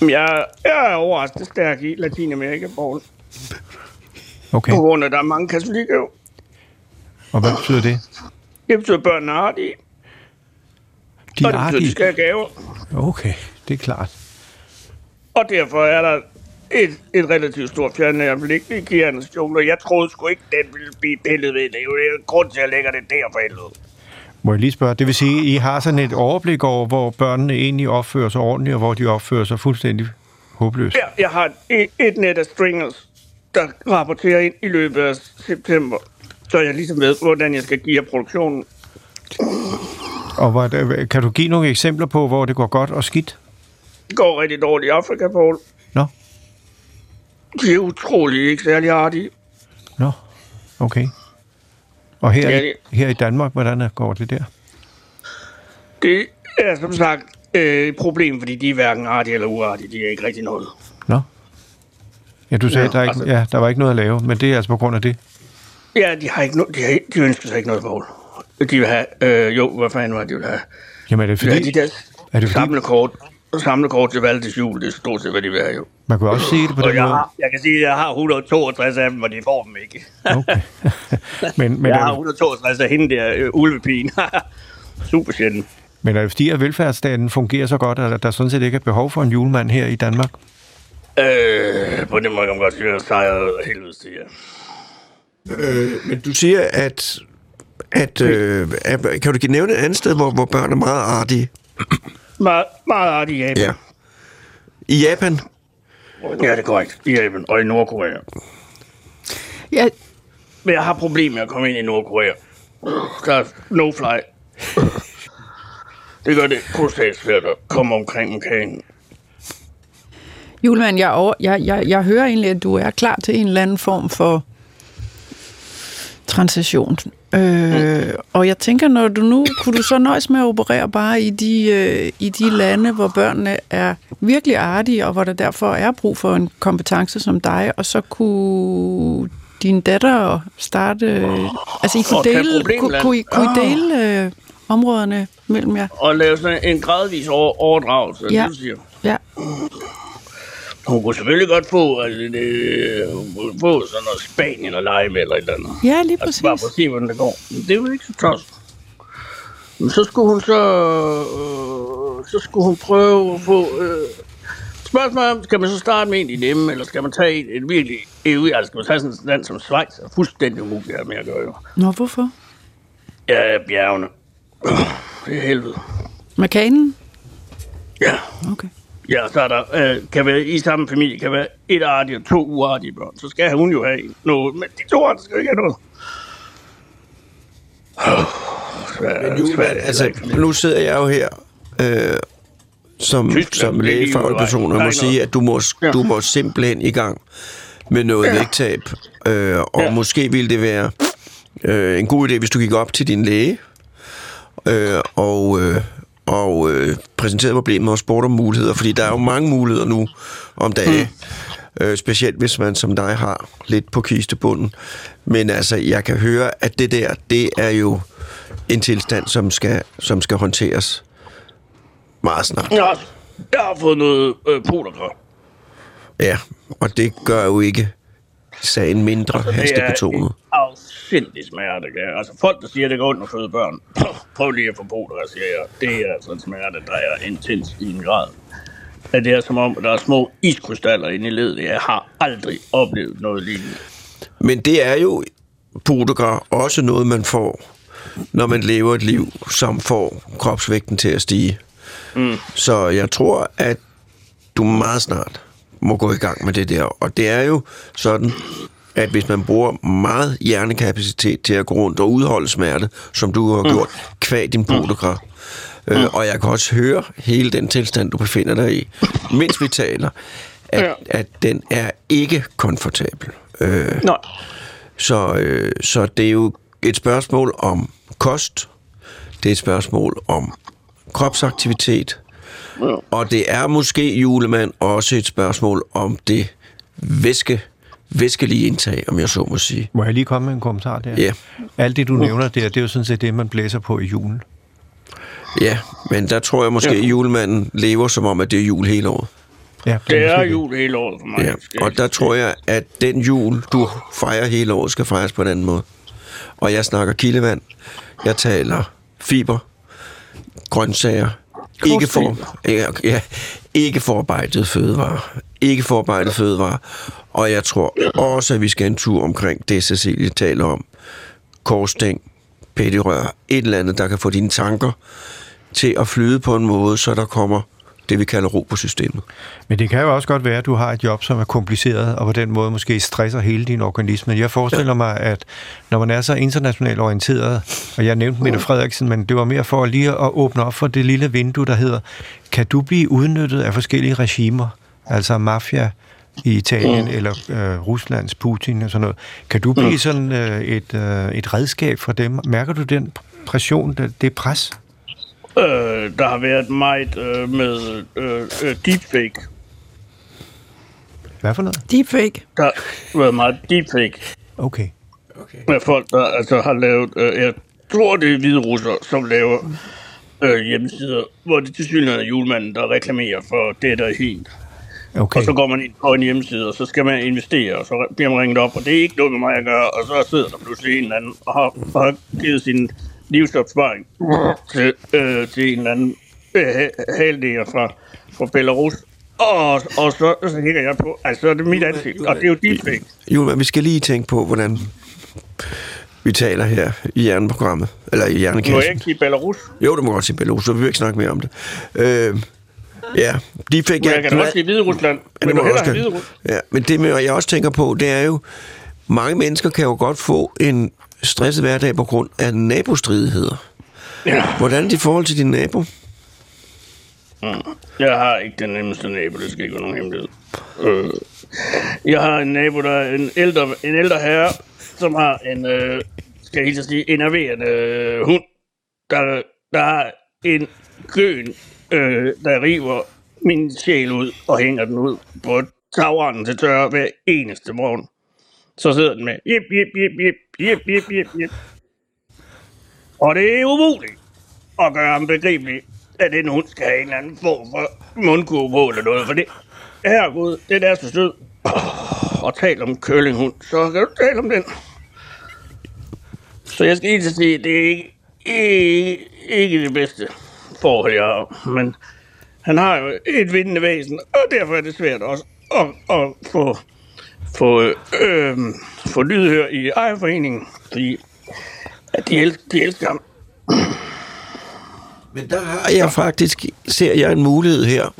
Jeg, jeg er overrasket stærk i Latinamerika, Paul. Okay, På grund af, der er mange katolikker jo. og hvad betyder det? Det betyder, at børnene er artige. De og det betyder, de skal have gaver. Okay, det er klart. Og derfor er der et, et relativt stort liggende i Kianas jungler. Jeg troede sgu ikke, den ville blive pillet ved. Det er jo grund til, at jeg lægger det der for helvede. Må jeg lige spørge, det vil sige, at I har sådan et overblik over, hvor børnene egentlig opfører sig ordentligt, og hvor de opfører sig fuldstændig håbløst? Ja, jeg har et, et net af stringers, der rapporterer ind i løbet af september. Så jeg ligesom ved, hvordan jeg skal give jer produktionen. Og hvor, kan du give nogle eksempler på, hvor det går godt og skidt? Det går rigtig dårligt i Afrika, Paul. Nå, De er utrolig ikke særlig artige. nå, okay. Og her, Ja, det- her i Danmark, hvordan går det der? Det er som sagt øh, et problem, fordi de er hverken artige eller uartige. De er ikke rigtig noget. Nå? Ja, du sagde, Ja, der, er ikke, altså- ja, der var ikke noget at lave, men det er altså på grund af det. Ja, de har ikke no- de, har, de ønsker sig ikke noget mål. De vil have, øh, jo, hvad fanden var det, de vil have? Jamen er det De fordi, de der er det fordi samlekort, samlekort til valgtes jul, det er stort set, hvad de vil have, jo. man kan også sige det på Og den jeg, måde. har, jeg kan sige, at jeg har 162 af dem, og de får dem ikke. Okay. men, men, jeg har er, 162 af hende der, øh, ulvepigen. Super sjældent. men er det fordi, at velfærdsstaten fungerer så godt, at der sådan set ikke er behov for en julemand her i Danmark? Øh, på den måde kan man godt sige, at sejret helvede til jer. Øh, men du siger, at, at, øh, at kan du give nævne et andet sted, hvor, hvor børn er meget artige? Meget, meget artig i Japan. Ja. I Japan? ja, det er korrekt. I Japan og i Nordkorea. Ja, Men jeg har problemer med at komme ind i Nordkorea. Der er no-fly. Det gør det kolossalt svært at komme omkring orkanen. Julemand, jeg, over, jeg, jeg, jeg hører egentlig, at du er klar til en eller anden form for transition. Øh, og jeg tænker, når du nu, kunne du så nøjes med at operere bare i de, øh, i de lande, hvor børnene er virkelig artige, og hvor der derfor er brug for en kompetence som dig, og så kunne din datter starte... Øh, altså, I kunne dele, kunne, kunne, I, kunne I dele øh, områderne mellem jer? Og lave sådan en gradvis over, overdragelse, Ja. du siger. Ja. Hun kunne selvfølgelig godt få, altså, det, hun kunne få sådan noget Spanien og lege med eller et eller andet. Ja, lige Altså, bare præcis. for at se, hvordan det går. Men det jo ikke så tosset. Men så skulle hun så... Øh, så skulle hun prøve at få... Øh, spørgsmålet om, skal man så starte med en i nemme, eller skal man tage et, et virkelig EU, altså skal man tage sådan et land som Schweiz, er fuldstændig umuligt at med at gøre, jo. Nå, hvorfor? Ja, bjergene. Det er helvede. Makanen? Ja, Okay. Ja så er der, øh, kan være, i samme familie kan være et artige og to uartige børn. Så skal hun jo have noget, men de to andre skal ikke have noget. Men Julemand, altså, nu sidder jeg jo her øh, som, Tyskland, som lægefaglig person, og må sige, at du må, Ja. du må simpelthen i gang med noget Ja. vægttab. Øh, og Ja. måske ville det være øh, en god idé, hvis du gik op til din læge øh, og, øh, og øh, præsenterede problemet og spurgte om muligheder, fordi der er jo mange muligheder nu om dagen. Øh, specielt hvis man som dig har lidt på kistebunden. Men altså, jeg kan høre, at det der, det er jo en tilstand, som skal, som skal håndteres meget snart. Jeg har, jeg har fået noget øh, polergræ. Ja, og det gør jo ikke sagen mindre Altså, det er hastebetonet. afsindig smerte. Ja. Altså folk, der siger, at det går ondt at føde børn. Prøv lige at få polergræ, siger jeg. Det er altså en smerte, der er intens i en grad. At det er som om, at der er små iskrystaller inde i ledet. Jeg har aldrig oplevet noget lignende. Men det er jo, Podegar, også noget, man får, når man lever et liv, som får kropsvægten til at stige. Mm. Så jeg tror, at du meget snart må gå i gang med det der. Og det er jo sådan, at hvis man bruger meget hjernekapacitet til at gå rundt og udholde smerte, som du har gjort, kvæg din podegar, øh, og jeg kan også høre hele den tilstand, du befinder dig i, mens vi taler, at, Ja. at den er ikke komfortabel. Øh, Nej. så, øh, så det er jo et spørgsmål om kost, det er et spørgsmål om kropsaktivitet, Ja. og det er måske, julemand, også et spørgsmål om det væske, væskelige indtag, om jeg så må sige. Må jeg lige komme med en kommentar der? Ja. Alt det, du nævner der, det er jo sådan set det, man blæser på i julen. Ja, men der tror jeg måske, at julemanden lever som om, at det er jul hele året. Ja, Det er måske jul hele året for mig. Ja, og der tror jeg, at den jul, du fejrer hele året, skal fejres på en anden måde. Og jeg snakker kildevand, jeg taler fiber, grøntsager, ikke for, ja, ja, ikke forarbejdet fødevarer. Ikke forarbejdet fødevarer. Og jeg tror også, at vi skal en tur omkring det, Cecilie taler om. Korsstæng, pettirør, et eller andet, der kan få dine tanker til at flyde på en måde, så der kommer det, vi kalder ro på systemet. Men det kan jo også godt være, at du har et job, som er kompliceret, og på den måde måske stresser hele din organisme. Jeg forestiller ja. mig, at når man er så internationalt orienteret, og jeg nævnte Mette Frederiksen, men det var mere for lige at åbne op for det lille vindue, der hedder, kan du blive udnyttet af forskellige regimer, altså mafia i Italien, eller øh, Ruslands Putin og sådan noget. Kan du blive sådan øh, et, øh, et redskab for dem? Mærker du den pression, det, det pres? Øh, der har været meget øh, med øh, øh, deepfake. Hvad for noget? Deepfake. Der har været meget deepfake Okay. med folk, der altså har lavet... Øh, jeg tror, det er hvide russere, som laver øh, hjemmesider, hvor det til synligheden er julemanden, der reklamerer for det, der er helt. Okay. Og så går man ind på en hjemmeside, og så skal man investere, og så bliver man ringet op, og det er ikke noget med mig at gøre, og så sidder der pludselig en eller anden, og har, og har givet sin livsopsparing til, øh, til en eller anden øh, halvdeler fra, fra Belarus. Og, og så, så kigger jeg på, altså det er mit ansigt, og det er jo deepfake. Jo, men vi skal lige tænke på, hvordan vi taler her i hjerneprogrammet, eller i Må jeg hjernekassen. ikke sige Belarus? Jo, du må godt sige Belarus, så vi vil ikke snakke mere om det. Øh, ja, de fik... Men jeg kan også sige Hvide Rusland. Ja, Men du også Hvide. Ja, men det, jeg også tænker på, det er jo, mange mennesker kan jo godt få en stresset hverdag på grund af nabostridigheder. Ja. Hvordan er dit forhold til din nabo? Jeg har ikke den nemmeste nabo, det skal ikke være nogen hemmelighed. Øh, jeg har en nabo, der er en ældre, en ældre herre, som har en, øh, skal jeg helt sige, enerverende øh, hund, der, der har en køen, øh, der river min sjæl ud og hænger den ud på tageren til tørre hver eneste morgen. Så sidder den med, jip, jip, jip, jip, jip, jip, jip, jip. Og det er umuligt at gøre ham begribelig, at den hund skal have en eller anden form for mundkurve på eller noget, for det, herregud, det er så sød. Og tal om kølinghund, så kan du tale om den. Så jeg skal lige sige, det er ikke, ikke, ikke det bedste forhold, jeg har. Men Han har jo et vindende væsen, og derfor er det svært også at, at få, få, øh, få lydhør i ejerforeningen, fordi at de, elsker, de elsker ham. Men der har jeg faktisk, ser jeg en mulighed her,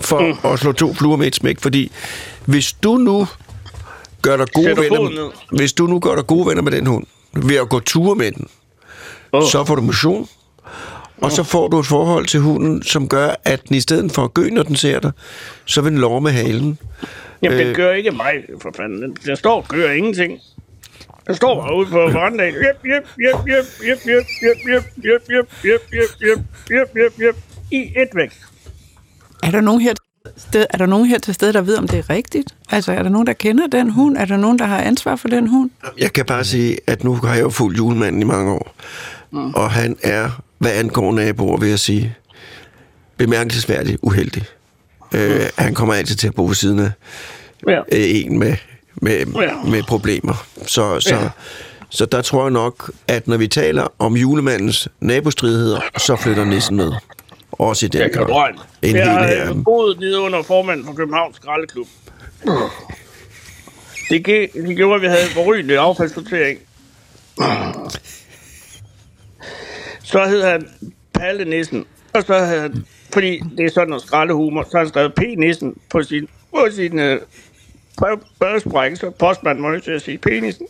for mm. at slå to fluer med et smæk, fordi hvis du nu gør dig gode venner, med, hvis du nu gør dig gode venner med den hund, ved at gå ture med den, Åh. så får du motion, og så får du et forhold til hunden, som gør, at den i stedet for at gø, når den ser dig, så vil den love med halen. Jamen, Øh. det gør ikke mig, for fanden. Den, den står og gør ingenting. Den står bare ude på verandaen. Jep, jep, jep, jep, jep, jep, jep, jep, jep, jep, jep, jep, jep, jep, jep, jep, i et væk. Er der nogen her sted, er der nogen her til stede, der ved, om det er rigtigt? Altså, er der nogen, der kender den hund? Er der nogen, der har ansvar for den hund? Jeg kan bare sige, at nu har jeg jo fulgt julemanden i mange år, mm. og han er, hvad angår naboer, vil jeg sige, bemærkelsesværdigt uheldig. Øh, han kommer altid til at bo ved siden af Ja. øh, en med, med, Ja. med problemer. Så, så, Ja. så der tror jeg nok, at når vi taler om julemandens nabostridigheder, så flytter nissen med. Også i den Jeg kan grad. En Jeg har øh, boet nede under formanden for Københavns Skraldeklub. Det, gik, det gjorde, at vi havde en forrygende affaldssortering. Så hed han Palle Nissen. Og så havde han, fordi det er sådan noget skraldehumor, så har han skrevet P-Nissen på sin, på sin øh, brev- brevsprække, så postmanden må nødt til at sige P-Nissen.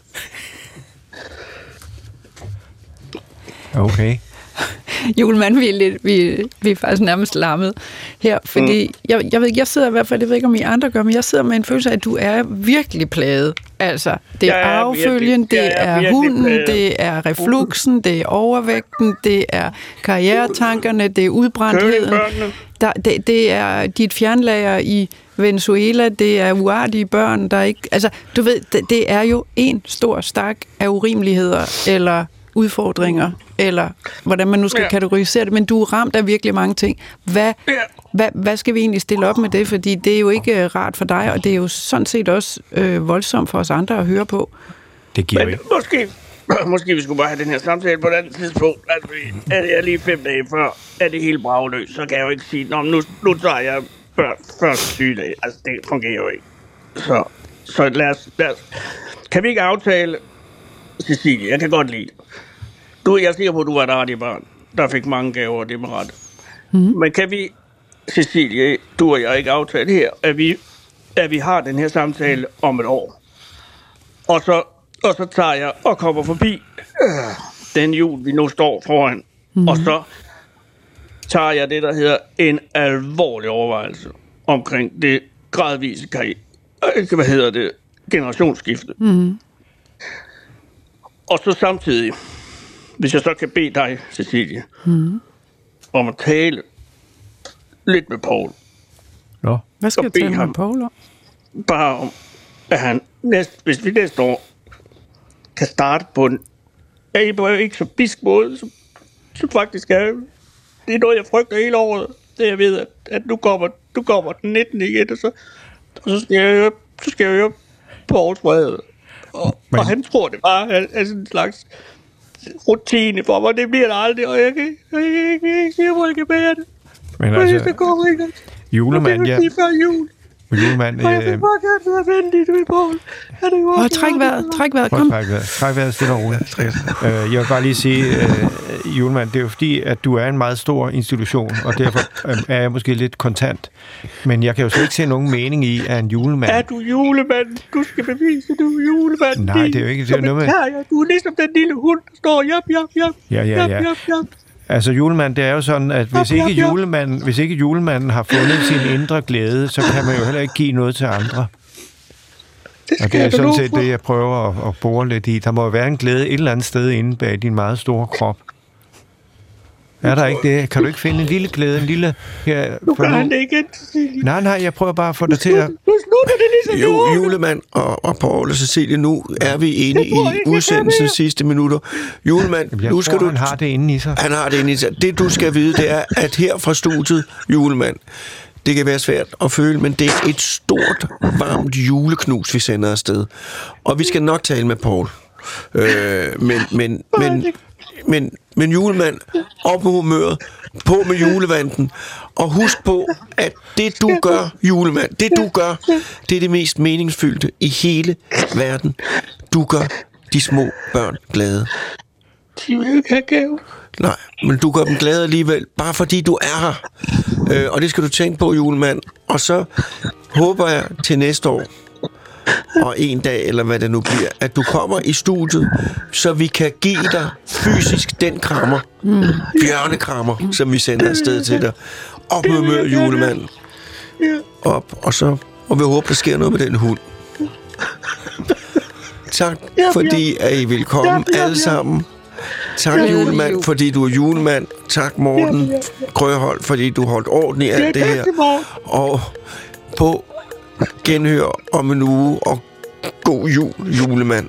Okay. Julemand, vi er, lidt, vi, vi er faktisk nærmest lammet her, fordi mm. jeg, jeg, ved, jeg sidder i hvert fald, jeg ved ikke, om I andre gør, men jeg sidder med en følelse af, at du er virkelig plaget. Altså, det er arvefølgen, det er hunden, plaget. det er refluxen, det er overvægten, det er karrieretankerne, det er udbrændtheden. Der, det, det er dit fjernlager i Venezuela, det er uartige børn, der ikke... Altså, du ved, det, det er jo en stor stak af urimeligheder, eller udfordringer, eller hvordan man nu skal Ja. kategorisere det, men du er ramt af virkelig mange ting. Hvad, Ja. hvad, hvad skal vi egentlig stille op med det? Fordi det er jo ikke øh, rart for dig, og det er jo sådan set også øh, voldsomt for os andre at høre på. Det giver Men ikke. måske, måske vi skulle bare have den her samtale på et andet tidspunkt. Altså, er det er lige fem dage før, er det helt bragløst, så kan jeg jo ikke sige, Nå, nu, nu tager jeg før, første sygedag. Altså, det fungerer jo ikke. Så, så lad, os, lad os. Kan vi ikke aftale, Cecilie, jeg kan godt lide. Du, jeg er sikker på, at du var et artigt barn, der fik mange gaver, det med ret. Mm. Men kan vi, Cecilie, du og jeg ikke aftale her, at vi, at vi har den her samtale om et år? Og så, og så tager jeg og kommer forbi øh, den jul, vi nu står foran. Mm. Og så tager jeg det, der hedder en alvorlig overvejelse omkring det gradvise karriere, øh, hvad hedder det, generationsskifte. Mm. Og så samtidig, hvis jeg så kan bede dig, Cecilie, mm. om at tale lidt med Paul. Nå. Hvad skal jeg tale med ham. Paul om? bare om, at han næste, hvis vi næste år kan starte på en på en ikke så bisk måde, som, som faktisk er, det er noget, jeg frygter hele året. Det er, jeg ved, at, at nu, kommer, nu kommer den 19 igen, og så, og så skal jeg høre, så skal jeg høre Pauls vrede. Og, Men- og han tror, det bare er, er sådan en slags rutine for mig. Det bliver det aldrig, og jeg kan, ikke- jeg kan, ikke- jeg kan ikke jeg kan bære det. Men Altså, det kommer ikke. julemand, det ja. er lige før jul. Jeg vil øh, bare gerne være venlig, du ved, Paul. Er det jo træk vejret, træk vejret, kom. trække vejret. Træk vejret stille og roligt. Øh, jeg vil bare lige sige, øh, julemand, det er jo fordi, at du er en meget stor institution, og derfor øh, er jeg måske lidt kontant. Men jeg kan jo slet ikke se nogen mening i, at en julemand... Er du julemand? Du skal bevise, du er julemand. Nej, det er jo ikke- det er noget med-. Du er ligesom den lille hund, der står jap, jap, jap. Ja, ja, jap, ja. jap, jap. Altså julemand, det er jo sådan, at hvis ikke, julemanden, hvis ikke julemanden har fundet sin indre glæde, så kan man jo heller ikke give noget til andre. Det Og det er sådan set det, jeg prøver at, at bore lidt i. Der må være en glæde et eller andet sted inde bag din meget store krop. Er der ikke det? Kan du ikke finde en lille glæde, en lille... Her, Nu nu? han det Cecilie. Nej, nej, jeg prøver bare at få dig til at... Nu slutter det ligesom Jo, julemand og, og Paul og Cecilie, nu er vi inde tror i ikke, kan udsendelsens sidste minutter. Julemand, Jeg nu tror, skal du... han har det inde i sig. Han har det inde i sig. Det, du skal vide, det er, at her fra studiet, julemand, det kan være svært at føle, men det er et stort, varmt juleknus, vi sender afsted. Og vi skal nok tale med Paul. Øh, men, men, men, men, Men julemand, op med humøret, på med julevanden, og husk på, at det du gør, julemand, det du gør, det er det mest meningsfyldte i hele verden. Du gør de små børn glade. De vil ikke have gave. Nej, men du gør dem glade alligevel, bare fordi du er her. Øh, og det skal du tænke på, julemand. Og så håber jeg til næste år, og en dag, eller hvad det nu bliver, at du kommer i studiet, så vi kan give dig fysisk den krammer, bjørnekrammer, som vi sender afsted til dig. Op med mør, julemand. Op, og så og vi håber, der sker noget med den hund. Tak, fordi at I vil komme alle sammen. Tak, julemand, fordi du er julemand. Tak, Morten Grøhold, fordi du holdt orden i alt det her. Og på genhør om en uge, og god jul, julemand.